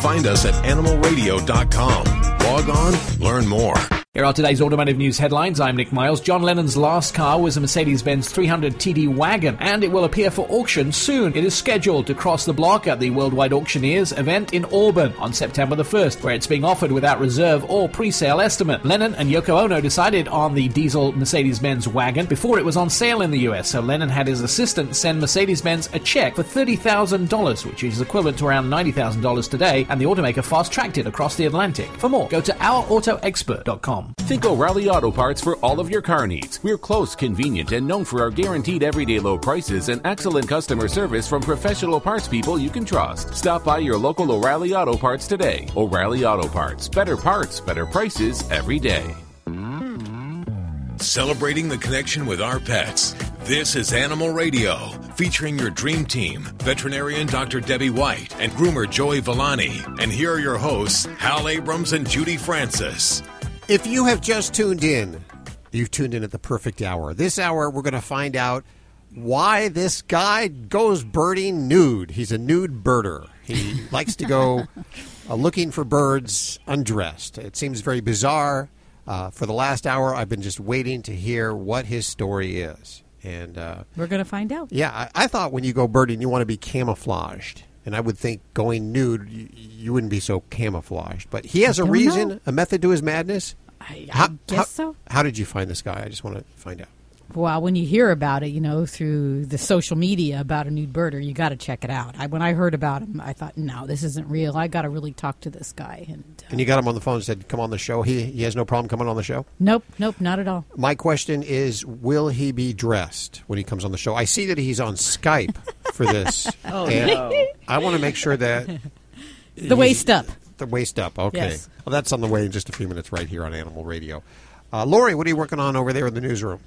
Find us at animalradio.com. Log on, learn more. Here are today's automotive news headlines. I'm Nick Miles. John Lennon's last car was a Mercedes Benz 300 TD wagon, and it will appear for auction soon. It is scheduled to cross the block at the Worldwide Auctioneers event in Auburn on September the 1st, where it's being offered without reserve or pre sale estimate. Lennon and Yoko Ono decided on the diesel Mercedes Benz wagon before it was on sale in the US, so Lennon had his assistant send Mercedes Benz a check for $30,000, which is equivalent to around $90,000 today, and the automaker fast tracked it across the Atlantic. For more, go to ourautoexpert.com. Think O'Reilly Auto Parts for all of your car needs. We're close, convenient, and known for our guaranteed everyday low prices and excellent customer service from professional parts people you can trust. Stop by your local O'Reilly Auto Parts today. O'Reilly Auto Parts. Better parts, better prices every day. Celebrating the connection with our pets. This is Animal Radio, featuring your dream team, veterinarian Dr. Debbie White and groomer Joey Villani. And here are your hosts, Hal Abrams and Judy Francis. If you have just tuned in, you've tuned in at the perfect hour. This hour, we're going to find out why this guy goes birding nude. He's a nude birder. He likes to go uh, looking for birds undressed. It seems very bizarre. Uh, for the last hour, I've been just waiting to hear what his story is. And uh, We're going to find out. yeah, I, I thought when you go birding, you want to be camouflaged. And I would think going nude, you, you wouldn't be so camouflaged. But he has I a reason, know. a method to his madness. I, How- guess how- so. How did you find this guy? I just want to find out. Well, when you hear about it, you know, through the social media about a nude birder, you got to check it out. I, when I heard about him, I thought, no, this isn't real. I got to really talk to this guy. And And you got him on the phone and said, come on the show. He, he has no problem coming on the show. nope, nope, not at all. My question is, will he be dressed when he comes on the show? I see that he's on Skype for this. Oh, no. I want to make sure that The waist up. The waist up. Okay. Yes. Well, that's on the way in just a few minutes right here on Animal Radio. Uh, Lori, what are you working on over there in the newsroom?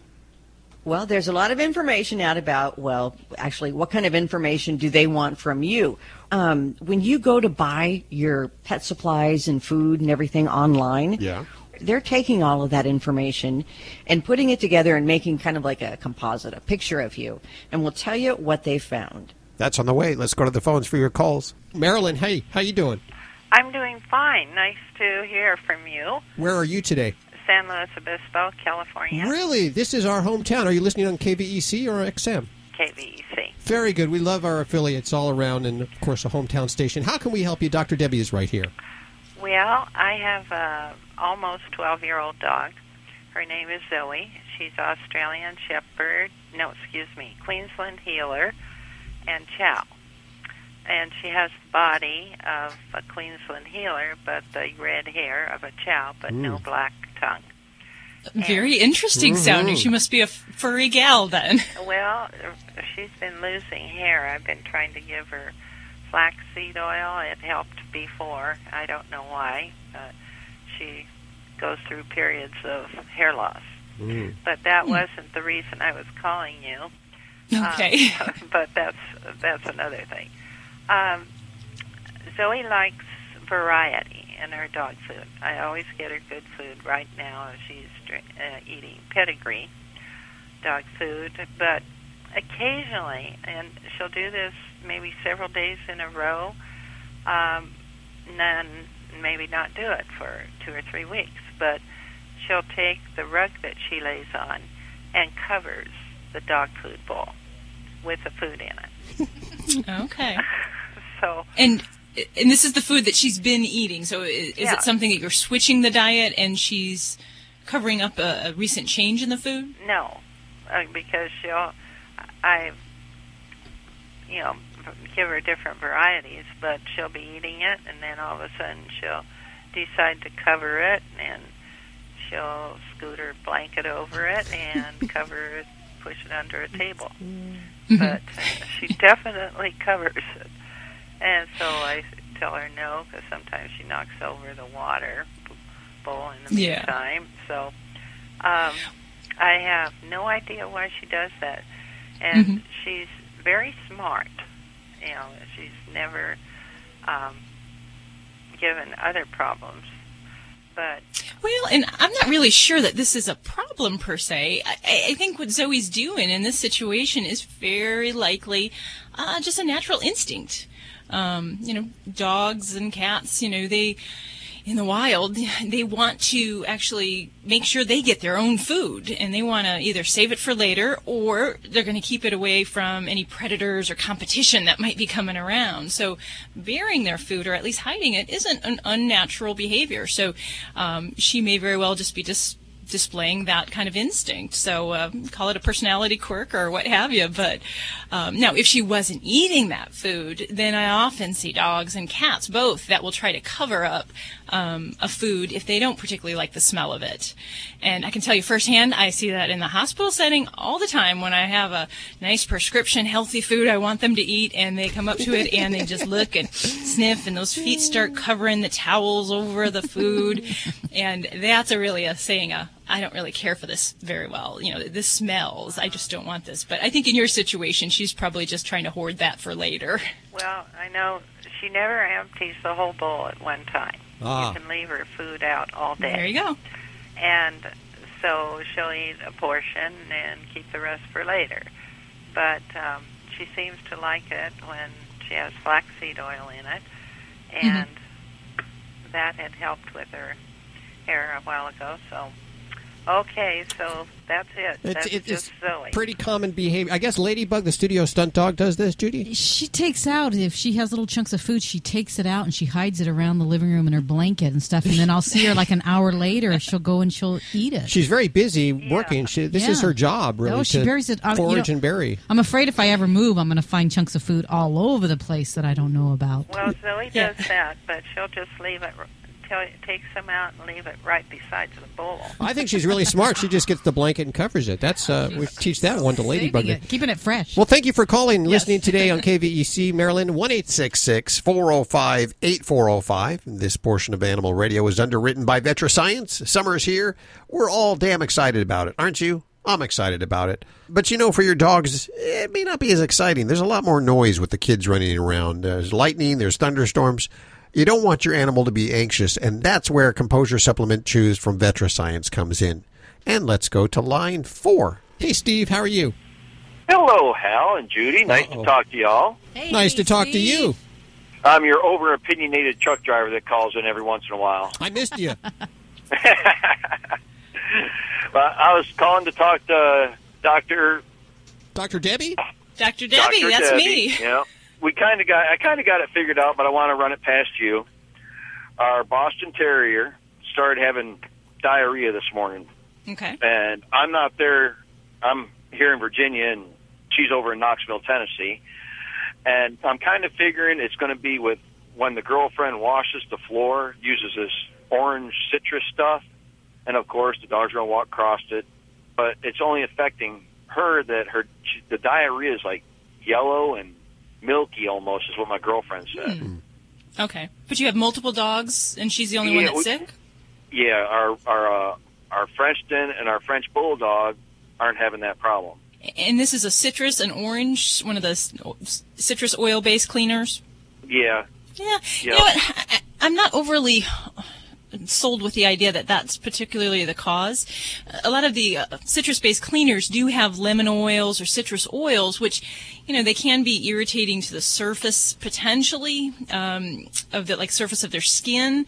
Well, there's a lot of information out about, well, actually, what kind of information do they want from you? Um, when you go to buy your pet supplies and food and everything online, Yeah. they're taking all of that information and putting it together and making kind of like a composite, a picture of you, and will tell you what they found. That's on the way. Let's go to the phones for your calls. Marilyn, hey, how you doing? I'm doing fine. Nice to hear from you. Where are you today? San Luis Obispo, California. Really? This is our hometown. Are you listening on KVEC or XM? KVEC. Very good. We love our affiliates all around, and of course, a hometown station. How can we help you? Dr. Debbie is right here. Well, I have a almost 12 year old dog. Her name is Zoe. She's Australian Shepherd. No, excuse me, Queensland Heeler and Chow. And she has the body of a Queensland Heeler, but the red hair of a Chow, but no Mm. black tongue. Very interesting sounding. Mhm. She must be a furry gal then. Well, she's been losing hair. I've been trying to give her flaxseed oil. It helped before. I don't know why. Uh, she goes through periods of hair loss. But that wasn't the reason I was calling you. Okay. Um, but that's that's another thing. Um, Zoe likes variety in her dog food. I always get her good food. Right now, she's dr- uh, eating pedigree dog food, but occasionally, and she'll do this maybe several days in a row, um, then maybe not do it for two or three weeks, but she'll take the rug that she lays on and covers the dog food bowl with the food in it. Okay. So And and this is the food that she's been eating. So i- is, Yeah. it something that you're switching the diet and she's covering up a, a recent change in the food? No, uh, because she'll, I, you know, give her different varieties, but she'll be eating it, and then all of a sudden she'll decide to cover it, and she'll scoot her blanket over it and cover it, push it under a table. But she definitely covers it, and so I tell her no because sometimes she knocks over the water bowl in the Yeah. meantime. So um, I have no idea why she does that, and Mhm. she's very smart. You know, she's never um, given other problems, Well, and I'm not really sure that this is a problem per se. I, I think what Zoe's doing in this situation is very likely uh, just a natural instinct. Um, you know, dogs and cats, you know, they in the wild, they want to actually make sure they get their own food and they want to either save it for later or they're going to keep it away from any predators or competition that might be coming around. So burying their food or at least hiding it isn't an unnatural behavior. So um, she may very well just be just displaying that kind of instinct. So uh, call it a personality quirk or what have you. But um, now, if she wasn't eating that food, then I often see dogs and cats both that will try to cover up um, a food if they don't particularly like the smell of it. And I can tell you firsthand, I see that in the hospital setting all the time when I have a nice prescription healthy food I want them to eat, and they come up to it and they just look and sniff, and those feet start covering the towels over the food, and that's a really a saying a I don't really care for this very well. You know, this smells. I just don't want this. But I think in your situation, she's probably just trying to hoard that for later. Well, I know she never empties the whole bowl at one time. Ah. You can leave her food out all day. There you go. And so she'll eat a portion and keep the rest for later. But um, she seems to like it when she has flaxseed oil in it, and that had helped with her hair a while ago. So, okay, so that's it. It's, that's it's, just it's silly. pretty common behavior. I guess Ladybug, the studio stunt dog, does this, Judy? She takes out if she has little chunks of food, she takes it out and she hides it around the living room in her blanket and stuff. And then I'll see her like an hour later. She'll go and she'll eat it. She's very busy working. She, this is her job, really, Oh, she to buries it on- you forage know- and bury. I'm afraid if I ever move, I'm going to find chunks of food all over the place that I don't know about. Well, Zoe does that, but she'll just leave it, tell, take some out and leave it right beside the bowl. I think she's really smart. She just gets the blanket and covers it. That's uh, we teach that one to Ladybug. It, keeping it fresh. Well, thank you for calling and listening today on KVEC Marilyn one eight six six four zero five eight four zero five. This portion of Animal Radio is underwritten by VetriScience. Summer is here. We're all damn excited about it, aren't you? I'm excited about it. But you know, for your dogs, it may not be as exciting. There's a lot more noise with the kids running around. There's lightning, there's thunderstorms. You don't want your animal to be anxious, and that's where Composure Supplement Chews from VetriScience comes in. And let's go to line four. Hey, Steve, how are you? Hello, Hal and Judy. Nice to talk to y'all. nice to talk to you. I'm your over opinionated truck driver that calls in every once in a while. I missed you. But I was calling to talk to Doctor Dr. Debbie. Dr. Debbie, Dr. that's Debbie. me. Yeah, we kind of got I kind of got it figured out, but I want to run it past you. Our Boston Terrier started having diarrhea this morning, Okay. and I'm not there. I'm here in Virginia, and she's over in Knoxville, Tennessee. And I'm kind of figuring it's going to be with when the girlfriend washes the floor, uses this orange citrus stuff, and of course the dog's going to walk across it. But it's only affecting her that her she, the diarrhea is like yellow and milky almost, is what my girlfriend said. Hmm. Okay. But you have multiple dogs, and she's the only one that's we- sick? Yeah, our our uh, our Frenchton and our French bulldog aren't having that problem. And this is a citrus, an orange, one of the citrus oil based cleaners? Yeah. Yeah. You know what? I'm not overly sold with the idea that that's particularly the cause. A lot of the uh, citrus-based cleaners do have lemon oils or citrus oils, which, you know, they can be irritating to the surface potentially um, of the like surface of their skin.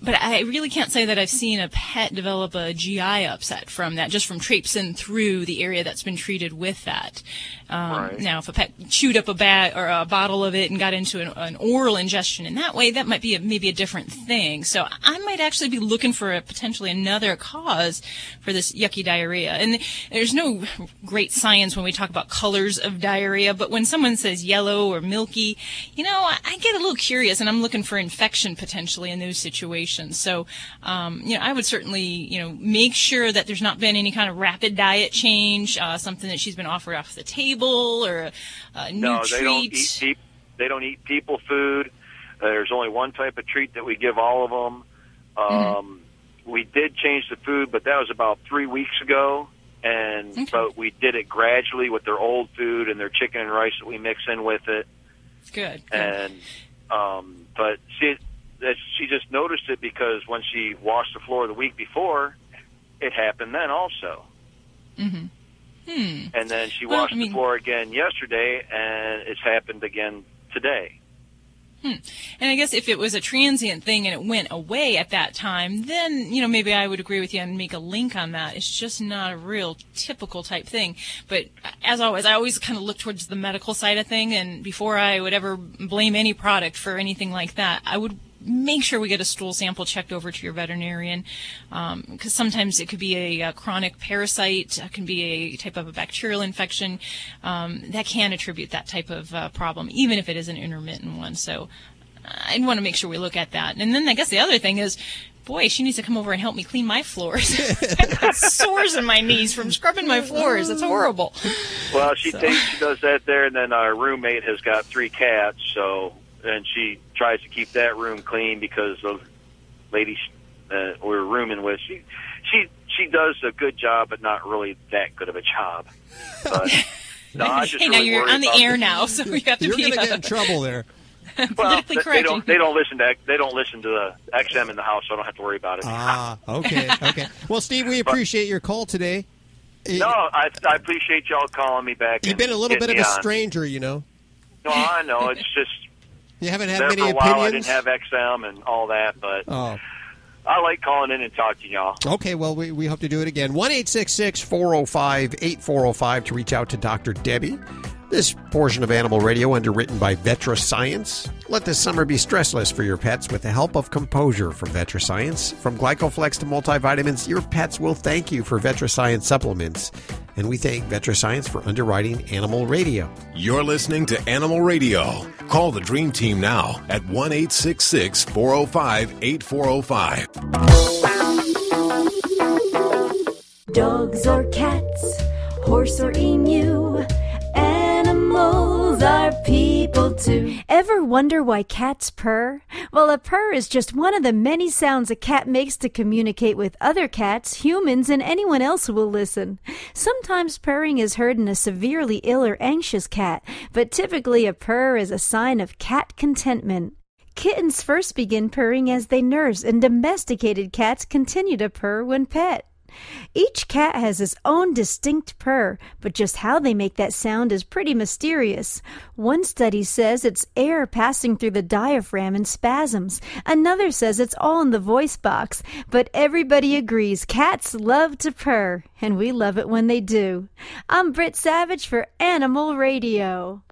But I really can't say that I've seen a pet develop a GI upset from that, just from traipsing through the area that's been treated with that. Um, Right. Now, if a pet chewed up a bag or a bottle of it and got into an, an oral ingestion in that way, that might be a, maybe a different thing. So I might actually be looking for a, potentially another cause for this yucky diarrhea. And there's no great science when we talk about colors of diarrhea, but when someone says yellow or milky, you know, I, I get a little curious and I'm looking for infection potentially in those situations. So, um, you know, I would certainly, you know, make sure that there's not been any kind of rapid diet change, uh, something that she's been offered off the table or a, a new no, treat. they don't eat they don't eat people food. There's only one type of treat that we give all of them. Um, We did change the food, but that was about three weeks ago. And but we did it gradually with their old food and their chicken and rice that we mix in with it. It's Good. And um, but she she just noticed it because when she washed the floor the week before, it happened then also. Mm-hmm. Hmm. And then she Well, washed I mean- the floor again yesterday, and it's happened again today. Hmm. And I guess if it was a transient thing and it went away at that time, then, you know, maybe I would agree with you and make a link on that. It's just not a real typical type thing. But as always, I always kind of look towards the medical side of thing. And before I would ever blame any product for anything like that, I would make sure we get a stool sample checked over to your veterinarian because um, sometimes it could be a, a, chronic parasite, it can be a type of a bacterial infection um, that can attribute that type of uh, problem, even if it is an intermittent one. So I'd want to make sure we look at that. And then I guess the other thing is boy, she needs to come over and help me clean my floors. I've got sores in my knees from scrubbing my floors. It's horrible. Well, she So- thinks she does that there, and then our roommate has got three cats, so and she tries to keep that room clean because the lady uh, we're rooming with she she she does a good job, but not really that good of a job. But no, I just hey, now you're on the about air now, so we have to You're be going to uh, get in trouble there. Well, politically they, they don't they don't listen to they don't listen to the XM in the house, so I don't have to worry about it. Ah, okay, okay. Well, Steve, we appreciate your call today. no, I I appreciate y'all calling me back. You've been a little bit of a on. stranger, you know. No, I know it's just You haven't had there many for a while. I opinions. didn't have XM and all that, but Oh, I like calling in and talking to y'all. okay. Well, we, we hope to do it again. 1 405 8405 to reach out to Dr. Debbie. This portion of Animal Radio underwritten by VetriScience. Let this summer be stressless for your pets with the help of Composure from VetriScience. From Glycoflex to multivitamins, your pets will thank you for VetriScience supplements. And we thank VetriScience for underwriting Animal Radio. You're listening to Animal Radio. Call the Dream Team now at 1 405 8405. Dogs or cats, horse or emu, animals are people too. Ever wonder why cats purr? Well, a purr is just one of the many sounds a cat makes to communicate with other cats, humans, and anyone else who will listen. Sometimes purring is heard in a severely ill or anxious cat, but typically a purr is a sign of cat contentment. Kittens first begin purring as they nurse, and domesticated cats continue to purr when pet. Each cat has its own distinct purr, but just how they make that sound is pretty mysterious. One study says it's air passing through the diaphragm in spasms. Another says it's all in the voice box. But everybody agrees cats love to purr, and we love it when they do. I'm Britt Savage for Animal Radio.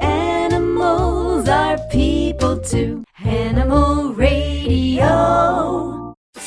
Animals are people too. Animal Radio. Radio.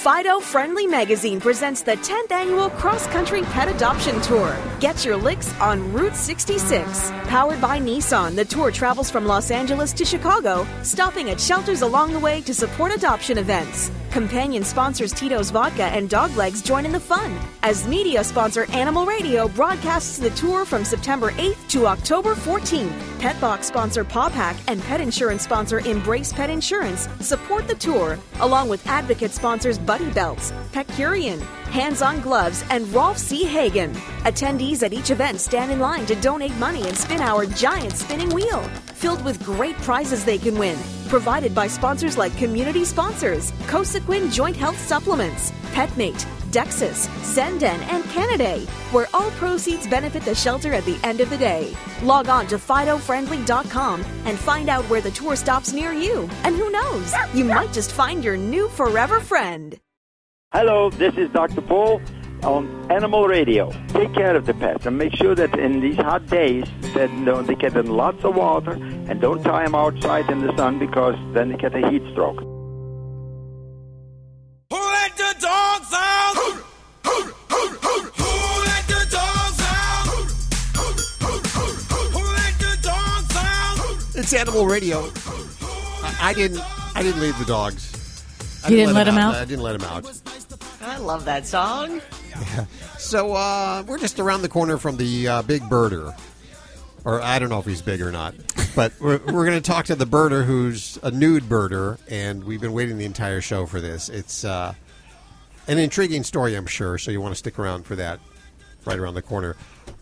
Fido Friendly Magazine presents the 10th annual Cross Country Pet Adoption Tour. Get your licks on Route 66. Powered by Nissan, the tour travels from Los Angeles to Chicago, stopping at shelters along the way to support adoption events. Companion sponsors Tito's Vodka and Doglegs join in the fun. As media sponsor Animal Radio broadcasts the tour from September 8th to October 14th. Pet Box sponsor Paw Pack and pet insurance sponsor Embrace Pet Insurance support the tour, along with advocate sponsors Buddy Belts, Petcurean, Hands on Gloves, and Rolf C. Hagen. Attendees at each event stand in line to donate money and spin our giant spinning wheel, filled with great prizes they can win. Provided by sponsors like Community Sponsors, Cosequin Joint Health Supplements, PetMate, Dexas, Zenden, and Canaday, where all proceeds benefit the shelter at the end of the day. Log on to FidoFriendly.com and find out where the tour stops near you. And who knows, you might just find your new forever friend. Hello, this is Dr. Paul on Animal Radio. Take care of the pets and make sure that in these hot days that you know, they get in lots of water and don't tie them outside in the sun because then they get a heat stroke. Who let the dogs out? Who, who, who, who, who let the dogs out? Who, who, who, who, who let the dogs out? It's Animal Radio. I, I didn't. I didn't leave the dogs. I You didn't let 'em out? I didn't let them out. I love that song. So uh, we're just around the corner from the uh, big birder, or I don't know if he's big or not, but we're, we're going to talk to the birder who's a nude birder, and we've been waiting the entire show for this. It's uh, an intriguing story, I'm sure, so you want to stick around for that. Right around the corner.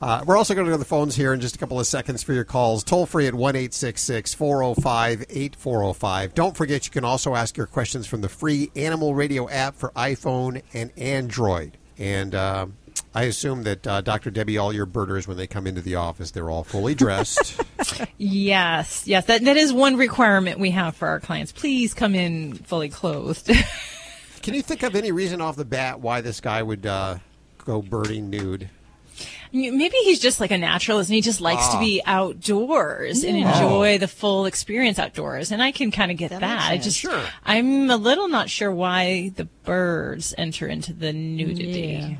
Uh, we're also going to go to the phones here in just a couple of seconds for your calls. Toll free at 1 405 8405. Don't forget, you can also ask your questions from the free Animal Radio app for iPhone and Android. And uh, I assume that uh, Dr. Debbie, all your birders, when they come into the office, they're all fully dressed. Yes, yes, that that is one requirement we have for our clients. Please come in fully clothed. Can you think of any reason off the bat why this guy would uh, go birding nude? Maybe he's just like a naturalist and he just likes to Ah. be outdoors and Yeah. enjoy the full experience outdoors. And I can kind of get that. makes I just, sure. I'm a little not sure why the birds enter into the nudity. Yeah.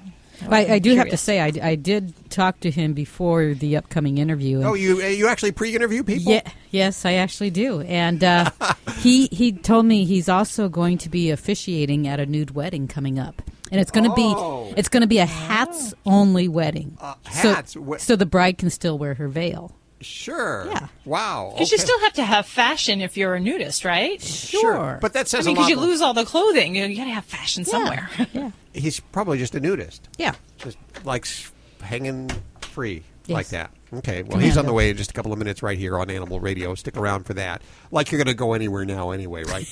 I, I do have to say, I, I did talk to him before the upcoming interview. and- Oh, you you actually pre-interview people? Yeah, yes, I actually do. And uh, he he told me he's also going to be officiating at a nude wedding coming up, and it's going to Oh. be it's going to be a hats only wedding. hats? so, so the bride can still wear her veil. Sure. Yeah. Wow. Because you okay. still have to have fashion if you're a nudist, right? Sure. But that says I mean, because you lose all the clothing. You, got to have fashion somewhere. Yeah. He's probably just a nudist. Yeah. Just likes hanging free Yes. like that. Okay. Well, he's on Commando. the way in just a couple of minutes right here on Animal Radio. Stick around for that. Like you're going to go anywhere now anyway, right?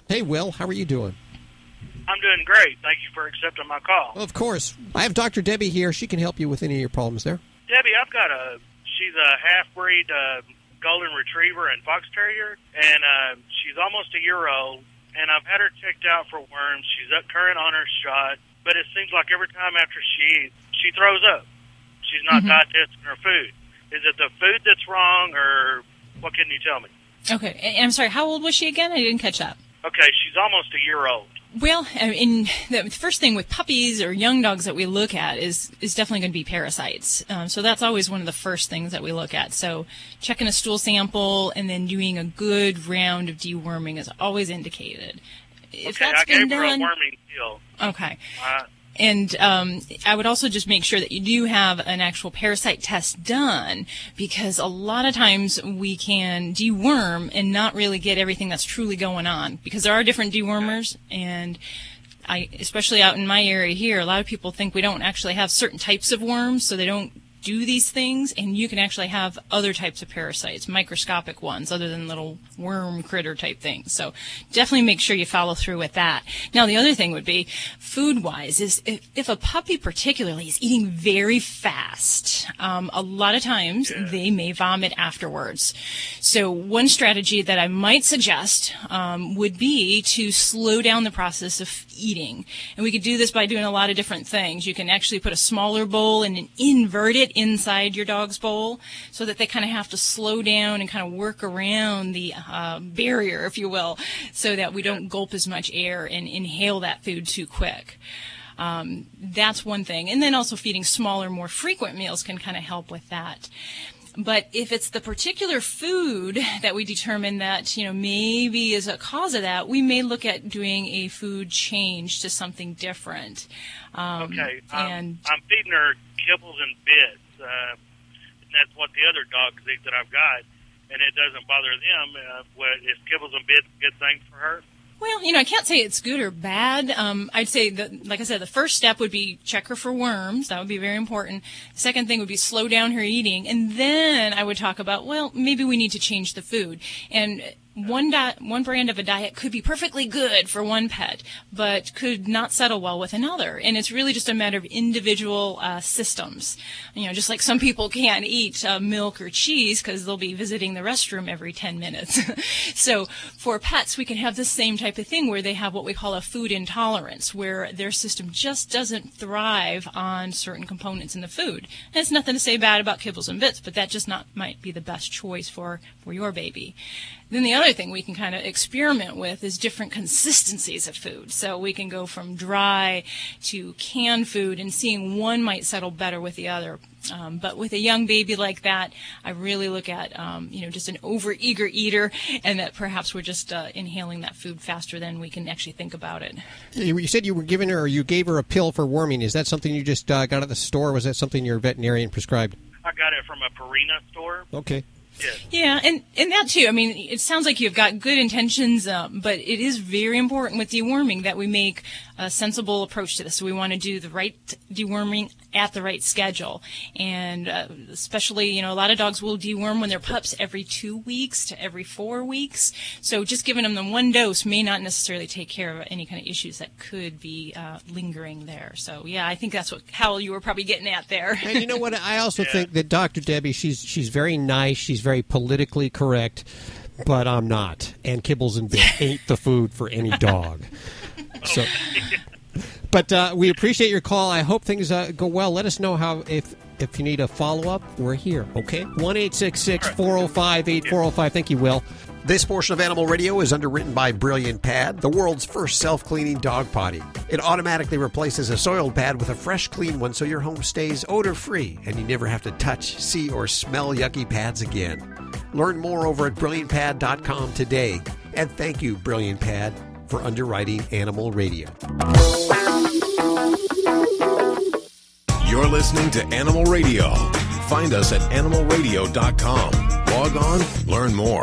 hey, Will, how are you doing? I'm doing great. Thank you for accepting my call. Well, of course. I have Dr. Debbie here. She can help you with any of your problems there. Debbie, I've got a she's a half breed uh, golden retriever and fox terrier, and uh, she's almost a year old. And I've had her checked out for worms. She's up current on her shot, but it seems like every time after she eats, she throws up. She's not Mhm. digesting her food. Is it the food that's wrong, or what can you tell me? Okay. I'm sorry, how old was she again? I didn't catch that. Okay, she's almost a year old. Well, I mean, the first thing with puppies or young dogs that we look at is is definitely going to be parasites. Um, so that's always one of the first things that we look at. So checking a stool sample and then doing a good round of deworming is always indicated. If okay, that's I gave been her a worming pill. okay. Uh, And um, I would also just make sure that you do have an actual parasite test done because a lot of times we can deworm and not really get everything that's truly going on because there are different dewormers. And I, especially out in my area here, a lot of people think we don't actually have certain types of worms, so they don't do these things, and you can actually have other types of parasites, microscopic ones, other than little worm critter type things. So definitely make sure you follow through with that. Now, the other thing would be food wise is if, if a puppy particularly is eating very fast, um, a lot of times they may vomit afterwards. So one strategy that I might suggest um, would be to slow down the process of eating. And we could do this by doing a lot of different things. You can actually put a smaller bowl and invert it inside your dog's bowl so that they kind of have to slow down and kind of work around the uh, barrier, if you will, so that we don't gulp as much air and inhale that food too quick. Um, that's one thing. And then also feeding smaller, more frequent meals can kind of help with that. But if it's the particular food that we determine that, you know, maybe is a cause of that, we may look at doing a food change to something different. Um, Okay, um, and I'm feeding her kibbles and bits, uh, and that's what the other dogs eat that I've got, and it doesn't bother them. Uh, what, is kibbles and bits a good thing for her? Well, you know, I can't say it's good or bad. Um, I'd say that, like I said, the first step would be check her for worms. That would be very important. The second thing would be slow down her eating, and then I would talk about, well, maybe we need to change the food. And one di- one brand of a diet could be perfectly good for one pet, but could not settle well with another. And it's really just a matter of individual uh, systems. You know, just like some people can't eat uh, milk or cheese because they'll be visiting the restroom every 10 minutes. so for pets, we can have the same type of thing where they have what we call a food intolerance, where their system just doesn't thrive on certain components in the food. And it's nothing to say bad about kibbles and bits, but that just not might be the best choice for for your baby. Then the other thing we can kind of experiment with is different consistencies of food. So we can go from dry to canned food and seeing one might settle better with the other. Um, but with a young baby like that, I really look at, um, you know, just an over-eager eater and that perhaps we're just uh, inhaling that food faster than we can actually think about it. You you said you were giving her, or you gave her a pill for warming. Is that something you just uh, got at the store? Was that something your veterinarian prescribed? I got it from a Purina store. Okay. Yeah, and and that too. I mean, it sounds like you've got good intentions, um, but it is very important with deworming that we make a sensible approach to this. So we want to do the right deworming at the right schedule, and uh, especially, you know, a lot of dogs will deworm when they're pups every two weeks to every four weeks. So just giving them the one dose may not necessarily take care of any kind of issues that could be uh, lingering there. So yeah, I think that's what Hal you were probably getting at there. And you know what? I also think that Dr. Debbie, she's she's very nice. She's very politically correct, but I'm not. And Kibbles and Bit ain't the food for any dog. So, but uh, we appreciate your call. I hope things uh, go well. Let us know how if if you need a follow up. We're here. Okay, one eight six six four zero five eight four zero five. Thank you, Will. This portion of Animal Radio is underwritten by Brilliant Pad, the world's first self cleaning dog potty. It automatically replaces a soiled pad with a fresh, clean one so your home stays odor free and you never have to touch, see, or smell yucky pads again. Learn more over at brilliantpad.com today. And thank you, Brilliant Pad, for underwriting Animal Radio. You're listening to Animal Radio. Find us at animalradio.com. Log on, learn more.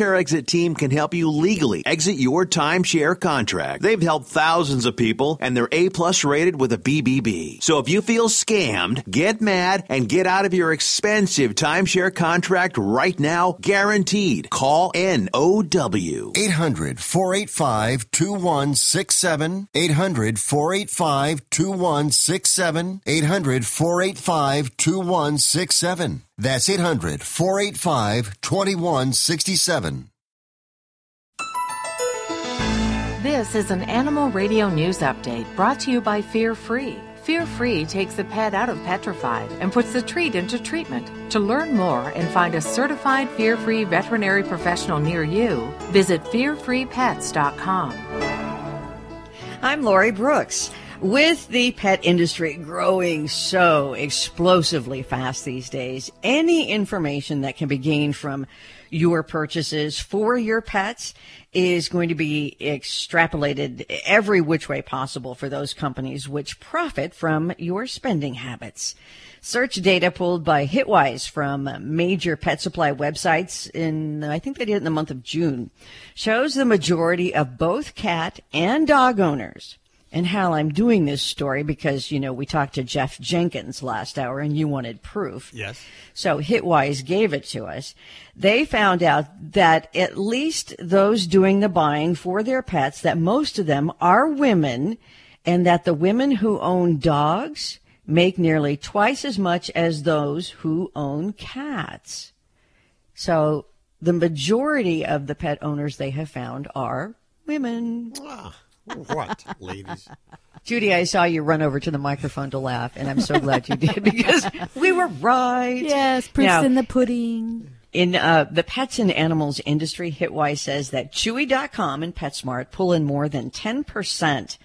exit team can help you legally exit your timeshare contract. They've helped thousands of people and they're A plus rated with a BBB. So if you feel scammed, get mad and get out of your expensive timeshare contract right now, guaranteed. Call NOW. 800 485 2167. 800 485 2167. 800 485 2167. That's 800 485 2167. This is an Animal Radio News Update brought to you by Fear Free. Fear Free takes the pet out of petrified and puts the treat into treatment. To learn more and find a certified fear free veterinary professional near you, visit fearfreepets.com. I'm Lori Brooks. With the pet industry growing so explosively fast these days, any information that can be gained from your purchases for your pets is going to be extrapolated every which way possible for those companies which profit from your spending habits. Search data pulled by Hitwise from major pet supply websites in, I think they did it in the month of June, shows the majority of both cat and dog owners and Hal, I'm doing this story because, you know, we talked to Jeff Jenkins last hour and you wanted proof. Yes. So Hitwise gave it to us. They found out that at least those doing the buying for their pets, that most of them are women and that the women who own dogs make nearly twice as much as those who own cats. So the majority of the pet owners they have found are women. Ah. What, ladies? Judy, I saw you run over to the microphone to laugh, and I'm so glad you did because we were right. Yes, proofs Now, in the pudding. in uh, the pets and animals industry, Hitwise says that Chewy.com and PetSmart pull in more than 10%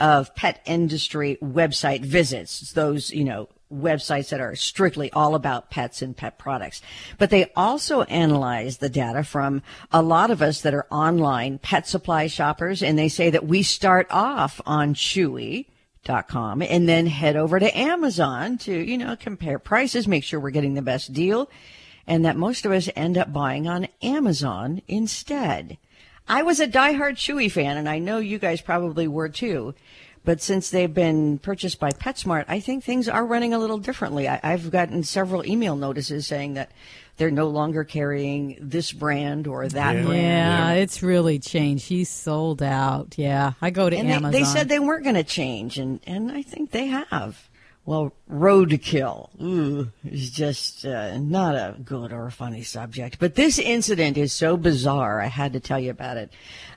of pet industry website visits. Those, you know, websites that are strictly all about pets and pet products. But they also analyze the data from a lot of us that are online pet supply shoppers, and they say that we start off on Chewy dot com and then head over to Amazon to, you know, compare prices, make sure we're getting the best deal, and that most of us end up buying on Amazon instead. I was a diehard Chewy fan, and I know you guys probably were too. But since they've been purchased by PetSmart, I think things are running a little differently. I, I've gotten several email notices saying that they're no longer carrying this brand or that brand. yeah, brand. it's really changed. He's sold out. Yeah, I go to and they, Amazon. they said they weren't going to change, and, and I think they have. Well, roadkill is just uh, not a good or a funny subject. But this incident is so bizarre, I had to tell you about it.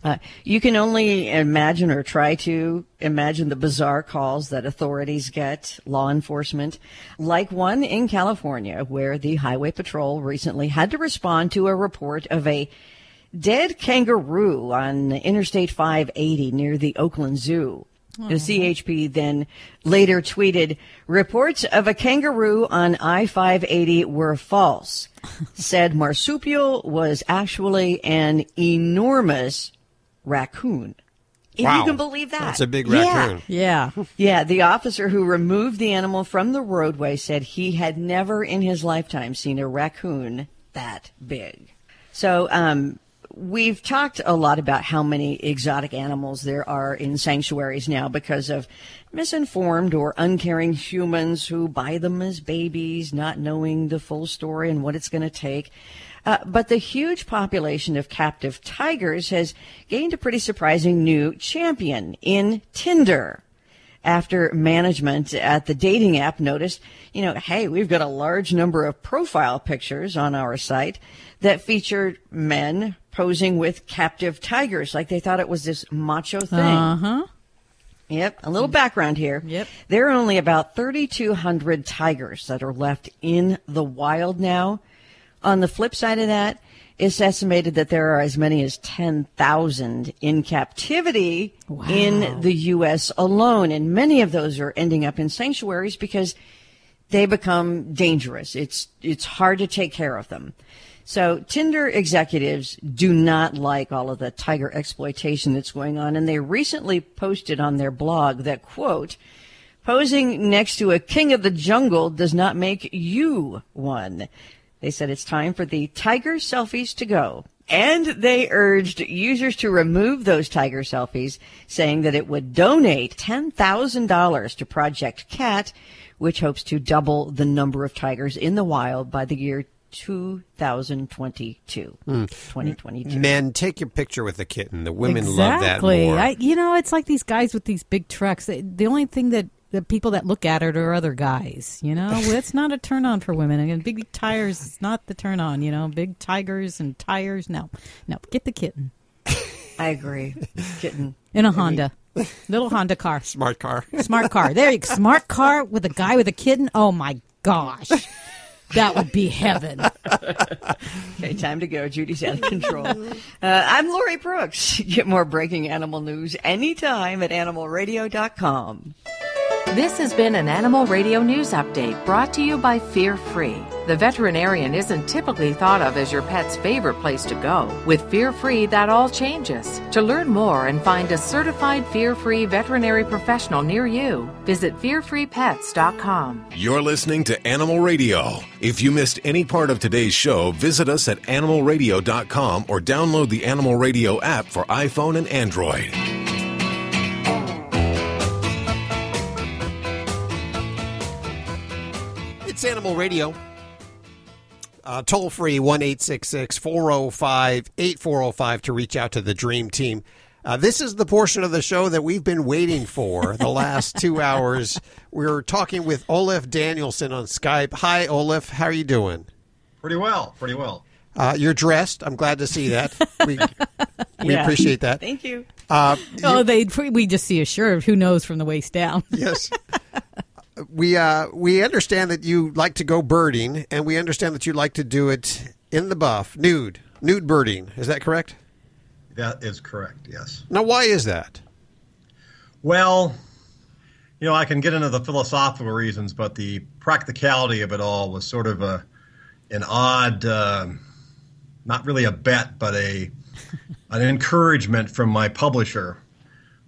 Uh, you can only imagine or try to imagine the bizarre calls that authorities get, law enforcement, like one in California where the Highway Patrol recently had to respond to a report of a dead kangaroo on Interstate 580 near the Oakland Zoo. The CHP then later tweeted, reports of a kangaroo on I-580 were false. Said marsupial was actually an enormous raccoon. If Wow. you can believe that. That's a big Yeah. raccoon. Yeah. Yeah, the officer who removed the animal from the roadway said he had never in his lifetime seen a raccoon that big. So, um, we've talked a lot about how many exotic animals there are in sanctuaries now because of misinformed or uncaring humans who buy them as babies, not knowing the full story and what it's going to take. Uh, but the huge population of captive tigers has gained a pretty surprising new champion in Tinder after management at the dating app noticed, you know, hey, we've got a large number of profile pictures on our site that featured men posing with captive tigers, like they thought it was this macho thing. Uh huh. Yep. A little background here. Yep. There are only about 3,200 tigers that are left in the wild now. On the flip side of that, it's estimated that there are as many as 10,000 in captivity in the U.S. alone. And many of those are ending up in sanctuaries because they become dangerous. It's, it's hard to take care of them. So Tinder executives do not like all of the tiger exploitation that's going on. And they recently posted on their blog that quote, posing next to a king of the jungle does not make you one. They said it's time for the tiger selfies to go. And they urged users to remove those tiger selfies, saying that it would donate $10,000 to Project Cat, which hopes to double the number of tigers in the wild by the year 2022. Hmm. 2022. Men, take your picture with the kitten. The women love that more. I, you know, it's like these guys with these big trucks. They- The only thing that the people that look at it are other guys. You know, it's not a turn on for women. And big tires is not the turn on. You know, big tigers and tires. No, no, get the kitten I agree. Kitten. in a Honda, little Honda car, smart car, smart car. There, you go. smart car with a guy with a kitten. Oh my gosh, that would be heaven. Okay, time to go. Judy's out of control. Uh, I'm Lori Brooks. Get more breaking animal news anytime at animalradio.com. This has been an Animal Radio News Update brought to you by Fear Free. The veterinarian isn't typically thought of as your pet's favorite place to go. With Fear Free, that all changes. To learn more and find a certified Fear Free veterinary professional near you, visit fearfreepets.com. You're listening to Animal Radio. If you missed any part of today's show, visit us at animalradio.com or download the Animal Radio app for iPhone and Android. It's Animal Radio. Uh, toll free 1 405 8405 to reach out to the Dream Team. Uh, this is the portion of the show that we've been waiting for the last two hours. We're talking with Olaf Danielson on Skype. Hi, Olaf. How are you doing? Pretty well, pretty well. Uh, you're dressed. I'm glad to see that. We, we Yeah. appreciate that. Thank you. Uh, Oh, they we just see a shirt. Who knows from the waist down? Yes. we uh, we understand that you like to go birding, and we understand that you like to do it in the buff, nude, nude birding. Is that correct? That is correct, yes. Now, why is that? Well, you know, I can get into the philosophical reasons, but the practicality of it all was sort of a an odd, uh, not really a bet, but a an encouragement from my publisher.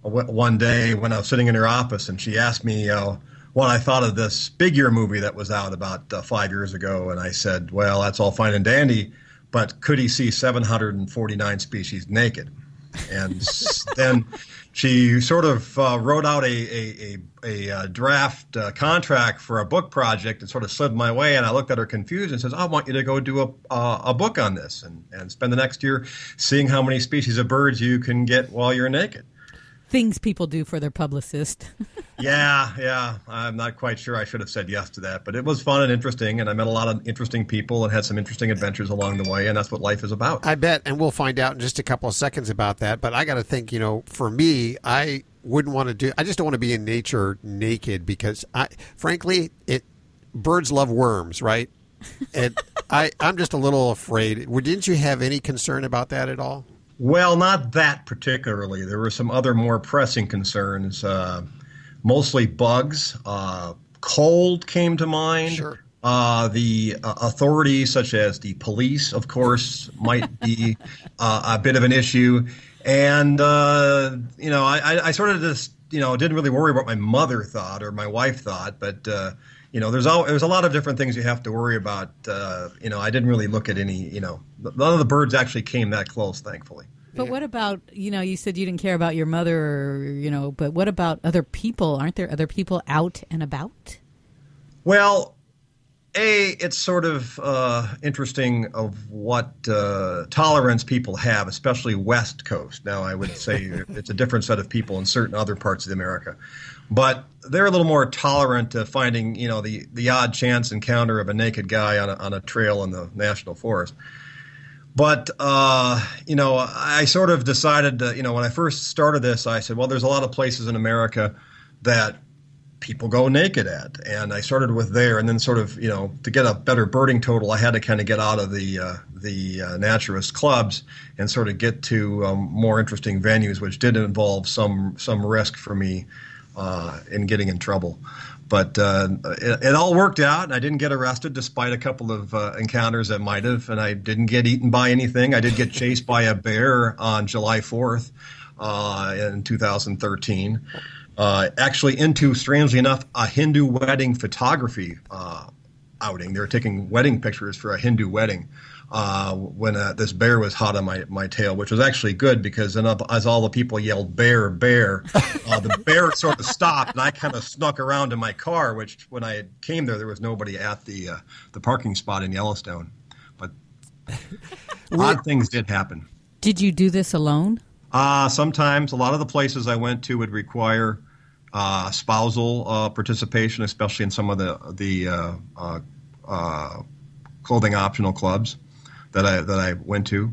One one day when I was sitting in her office, and she asked me uh, what I thought of this Big Year movie that was out about uh, five years ago, and I said, "Well, that's all fine and dandy, but could he see 749 species naked?" And then she sort of uh, wrote out a a, a, a uh, draft uh, contract for a book project and sort of slid my way. And I looked at her confused and says, "I want you to go do a uh, a book on this and and spend the next year seeing how many species of birds you can get while you're naked." Things people do for their publicist. yeah, yeah. I'm not quite sure I should have said yes to that, but it was fun and interesting, and I met a lot of interesting people and had some interesting adventures along the way, and that's what life is about. I bet, and we'll find out in just a couple of seconds about that. But I got to think, you know, for me, I wouldn't want to do. I just don't want to be in nature naked because, I, frankly, it birds love worms, right? And I, I'm just a little afraid. Didn't you have any concern about that at all? Well, not that particularly. There were some other more pressing concerns, uh, mostly bugs. Uh, cold came to mind. Sure. Uh, the uh, authorities, such as the police, of course, might be uh, a bit of an issue. And, uh, you know, I, I, I sort of just, you know, didn't really worry about what my mother thought or my wife thought, but uh, you know, there's all there's a lot of different things you have to worry about. Uh, you know, I didn't really look at any. You know, none of the birds actually came that close, thankfully. But what about you know? You said you didn't care about your mother, or, you know. But what about other people? Aren't there other people out and about? Well, a it's sort of uh, interesting of what uh, tolerance people have, especially West Coast. Now, I would say it's a different set of people in certain other parts of America, but they're a little more tolerant to finding you know the the odd chance encounter of a naked guy on a, on a trail in the national forest. But uh, you know, I sort of decided to, you know, when I first started this, I said, well, there's a lot of places in America that people go naked at, and I started with there, and then sort of, you know, to get a better birding total, I had to kind of get out of the uh, the uh, naturist clubs and sort of get to um, more interesting venues, which did involve some some risk for me uh, in getting in trouble. But uh, it, it, all worked out, I didn't get arrested despite a couple of uh, encounters that might have, and I didn't get eaten by anything. I did get chased by a bear on July 4th uh, in 2013. Uh, actually, into strangely enough, a Hindu wedding photography uh, outing. They were taking wedding pictures for a Hindu wedding uh, when uh, this bear was hot on my, my tail, which was actually good because then as all the people yelled "bear, bear," uh, the bear sort of stopped, and I kind of snuck around in my car. Which when I came there, there was nobody at the uh, the parking spot in Yellowstone, but odd things did happen. Did you do this alone? Uh, sometimes a lot of the places I went to would require uh, spousal uh, participation, especially in some of the the uh, uh, uh, clothing optional clubs that I that I went to.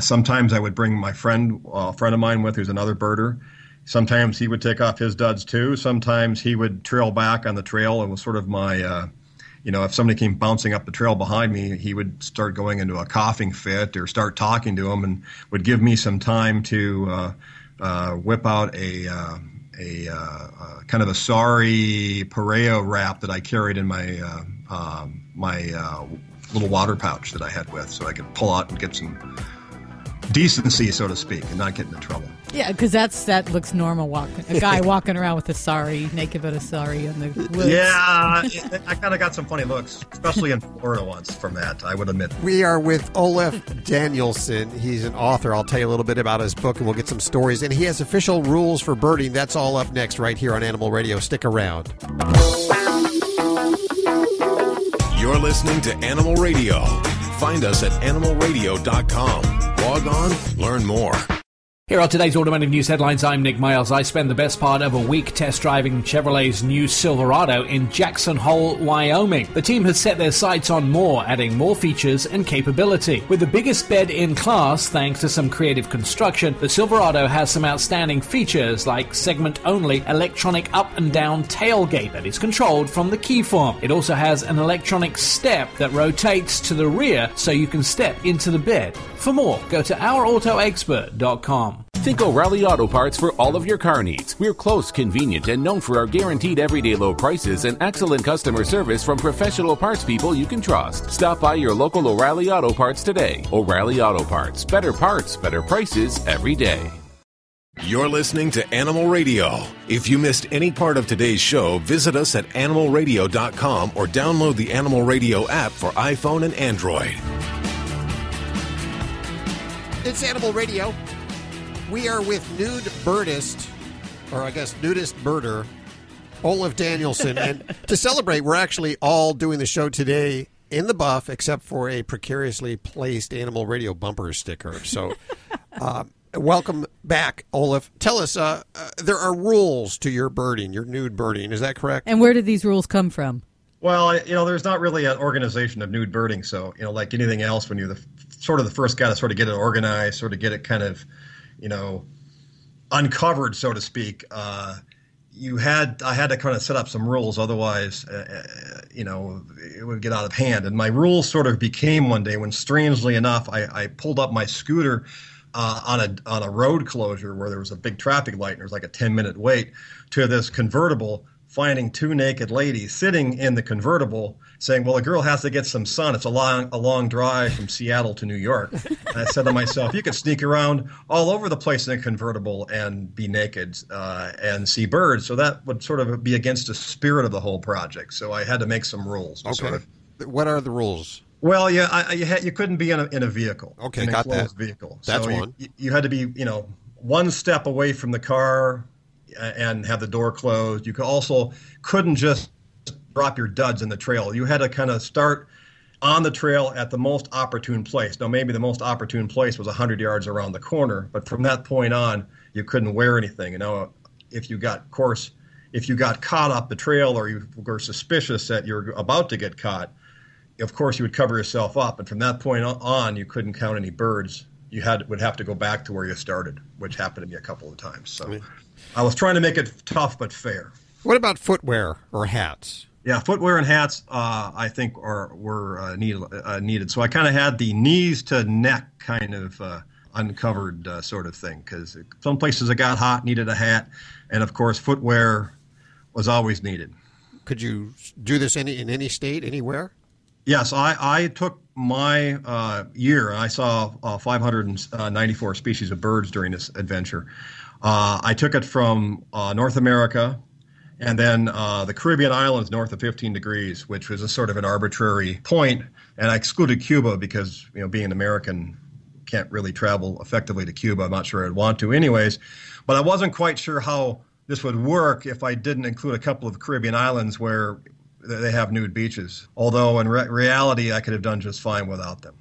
sometimes I would bring my friend, a friend of mine with, who's another birder. Sometimes he would take off his duds too. Sometimes he would trail back on the trail and was sort of my you know, if somebody came bouncing up the trail behind me, he would start going into a coughing fit or start talking to him and would give me some time to uh, uh, whip out a, uh, a uh, kind of a sorry pareo wrap that I carried in my uh, um, my uh, little water pouch that I had with, so I could pull out and get some decency, so to speak, and not get into trouble. Yeah, because that's that looks normal. Walking a guy walking around with a sari, naked but a sari in the woods. Yeah, it, I kind of got some funny looks, especially in Florida once from that. I would admit. We are with Olaf Danielson. He's an author. I'll tell you a little bit about his book, and we'll get some stories. And he has official rules for birding. That's all up next, right here on Animal Radio. Stick around. You're listening to Animal Radio. Find us at animalradio.com. Log on, learn more. Here are today's automotive news headlines. I'm Nick Miles. I spent the best part of a week test driving Chevrolet's new Silverado in Jackson Hole, Wyoming. The team has set their sights on more, adding more features and capability. With the biggest bed in class, thanks to some creative construction, the Silverado has some outstanding features like segment only electronic up and down tailgate that is controlled from the key fob. It also has an electronic step that rotates to the rear so you can step into the bed. For more, go to ourautoexpert.com. Think O'Reilly Auto Parts for all of your car needs. We're close, convenient, and known for our guaranteed everyday low prices and excellent customer service from professional parts people you can trust. Stop by your local O'Reilly Auto Parts today. O'Reilly Auto Parts. Better parts, better prices every day. You're listening to Animal Radio. If you missed any part of today's show, visit us at animalradio.com or download the Animal Radio app for iPhone and Android. It's Animal Radio. We are with nude birdist, or I guess nudist birder, Olaf Danielson. and to celebrate, we're actually all doing the show today in the buff, except for a precariously placed Animal Radio bumper sticker. So, uh, Welcome back, Olaf. Tell us, uh, uh, there are rules to your birding, your nude birding. Is that correct? And where did these rules come from? Well, you know, there's not really an organization of nude birding, so you know, like anything else, when you're the sort of the first guy to sort of get it organized, sort of get it kind of, you know, uncovered, so to speak. Uh, you had I had to kind of set up some rules, otherwise, uh, uh, you know, it would get out of hand. And my rules sort of became one day when, strangely enough, I, I pulled up my scooter uh, on a on a road closure where there was a big traffic light and there was like a ten minute wait to this convertible. Finding two naked ladies sitting in the convertible, saying, "Well, the girl has to get some sun. It's a long, a long drive from Seattle to New York." And I said to myself, "You could sneak around all over the place in a convertible and be naked uh, and see birds." So that would sort of be against the spirit of the whole project. So I had to make some rules. Okay. sort of- What are the rules? well, yeah, I, you, had, you couldn't be in a, in a vehicle. Okay, got that. vehicle. That's so you- one. You, you had to be, you know, one step away from the car and have the door closed. You could also couldn't just drop your duds in the trail. You had to kind of start on the trail at the most opportune place. Now, maybe the most opportune place was 100 yards around the corner, but from that point on, you couldn't wear anything. You know, if you got, course, if you got caught up the trail or you were suspicious that you're about to get caught, of course you would cover yourself up. And from that point on, you couldn't count any birds. You had would have to go back to where you started, which happened to me a couple of times. So I was trying to make it tough but fair. What about footwear or hats? Yeah, footwear and hats, uh, I think, are were uh, needed. Uh, needed. So I kind of had the knees to neck kind of uh, uncovered uh, sort of thing because some places it got hot, needed a hat, and of course footwear was always needed. Could you do this any in any state, anywhere? Yes, I, I took my uh, year. I saw uh, 594 species of birds during this adventure. Uh, I took it from uh, North America and then uh, the Caribbean islands north of 15 degrees, which was a sort of an arbitrary point. And I excluded Cuba because, you know, being an American, can't really travel effectively to Cuba. I'm not sure I'd want to, anyways. But I wasn't quite sure how this would work if I didn't include a couple of Caribbean islands where they have nude beaches. Although in re- reality, I could have done just fine without them.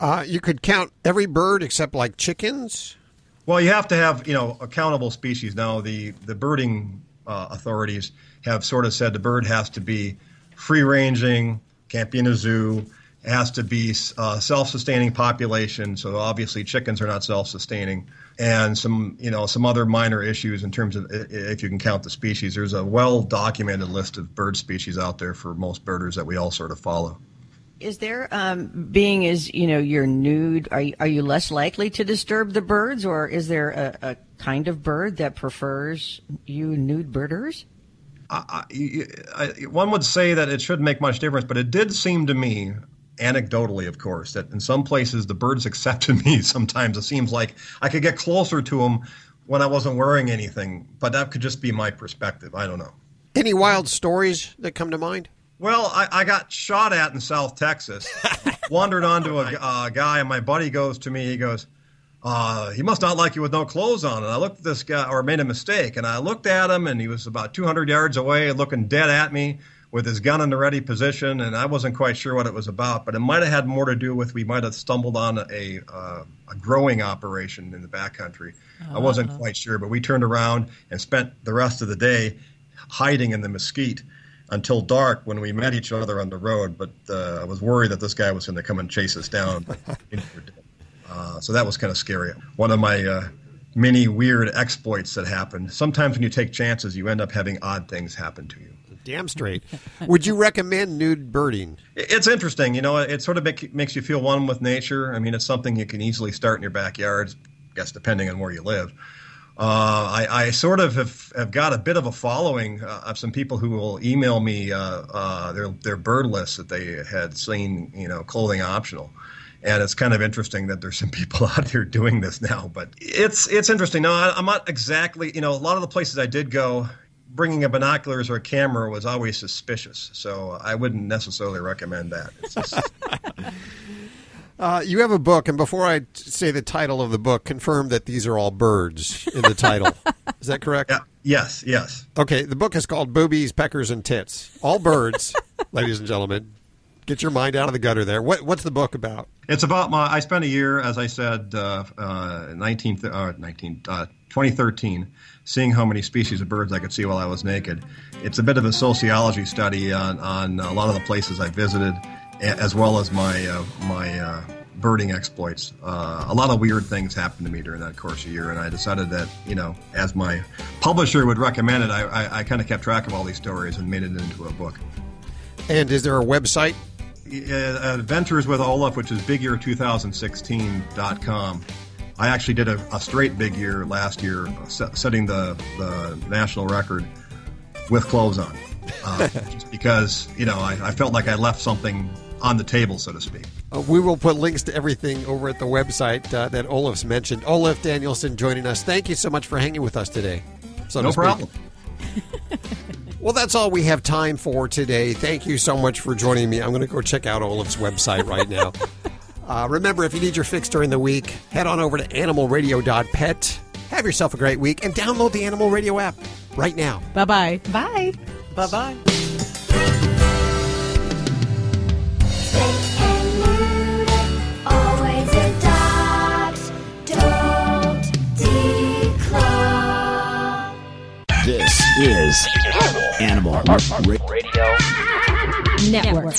Uh, you could count every bird except like chickens. Well, you have to have you know accountable species. Now the the birding uh, authorities have sort of said the bird has to be free ranging, can't be in a zoo. Has to be uh, self-sustaining population. So obviously chickens are not self-sustaining, and some you know some other minor issues in terms of if you can count the species. There's a well-documented list of bird species out there for most birders that we all sort of follow. Is there, um, being as you know, you're nude, are you, are you less likely to disturb the birds, or is there a, a kind of bird that prefers you nude birders? I, I, one would say that it shouldn't make much difference, but it did seem to me, anecdotally, of course, that in some places the birds accepted me. Sometimes it seems like I could get closer to them when I wasn't wearing anything, but that could just be my perspective. I don't know. Any wild stories that come to mind? Well, I, I got shot at in South Texas. Wandered onto a uh, guy, and my buddy goes to me. He goes, uh, "He must not like you with no clothes on." And I looked at this guy, or made a mistake, and I looked at him, and he was about 200 yards away, looking dead at me with his gun in the ready position. And I wasn't quite sure what it was about, but it might have had more to do with we might have stumbled on a uh, a growing operation in the backcountry. I wasn't quite sure, but we turned around and spent the rest of the day hiding in the mesquite until dark when we met each other on the road. But uh, I was worried that this guy was going to come and chase us down. uh, so that was kind of scary. One of my uh, many weird exploits that happened. Sometimes when you take chances, you end up having odd things happen to you. Damn straight. Would you recommend nude birding? It's interesting, you know. It sort of make, makes you feel one with nature. I mean, it's something you can easily start in your backyard, I guess, depending on where you live. Uh, I, I sort of have, have got a bit of a following uh, of some people who will email me uh, uh, their their bird lists that they had seen, you know, clothing optional, and it's kind of interesting that there's some people out there doing this now. But it's it's interesting. No, I, I'm not exactly, you know, a lot of the places I did go, bringing a binoculars or a camera was always suspicious. So I wouldn't necessarily recommend that. Just, Uh, you have a book, and before I say the title of the book, confirm that these are all birds in the title. Is that correct? Yeah. Yes. Yes. Okay. The book is called Boobies, Peckers, and Tits. All birds, ladies and gentlemen. Get your mind out of the gutter there. What, what's the book about? It's about my. I spent a year, as I said, uh, uh, 19, uh, 19 uh, 2013, seeing how many species of birds I could see while I was naked. It's a bit of a sociology study on, on a lot of the places I visited, as well as my uh, my uh, birding exploits. Uh, a lot of weird things happened to me during that course of year, and I decided that you know, as my publisher would recommend it, I, I, I kind of kept track of all these stories and made it into a book. And is there a website? Uh, Adventures with Olaf, which is bigyear2016.com. I actually did a, a straight big year last year, setting the, the national record with clothes on. Uh, just because, you know, I, I felt like I left something on the table, so to speak. Uh, we will put links to everything over at the website uh, that Olaf's mentioned. Olaf Danielson joining us. Thank you so much for hanging with us today. So no speak. problem. Well, that's all we have time for today. Thank you so much for joining me. I'm going to go check out Olaf's website right now. uh, remember, if you need your fix during the week, head on over to animalradio.pet. Have yourself a great week and download the Animal Radio app right now. Bye bye. Bye. Bye bye. Always adopt. This is Animal Radio Network.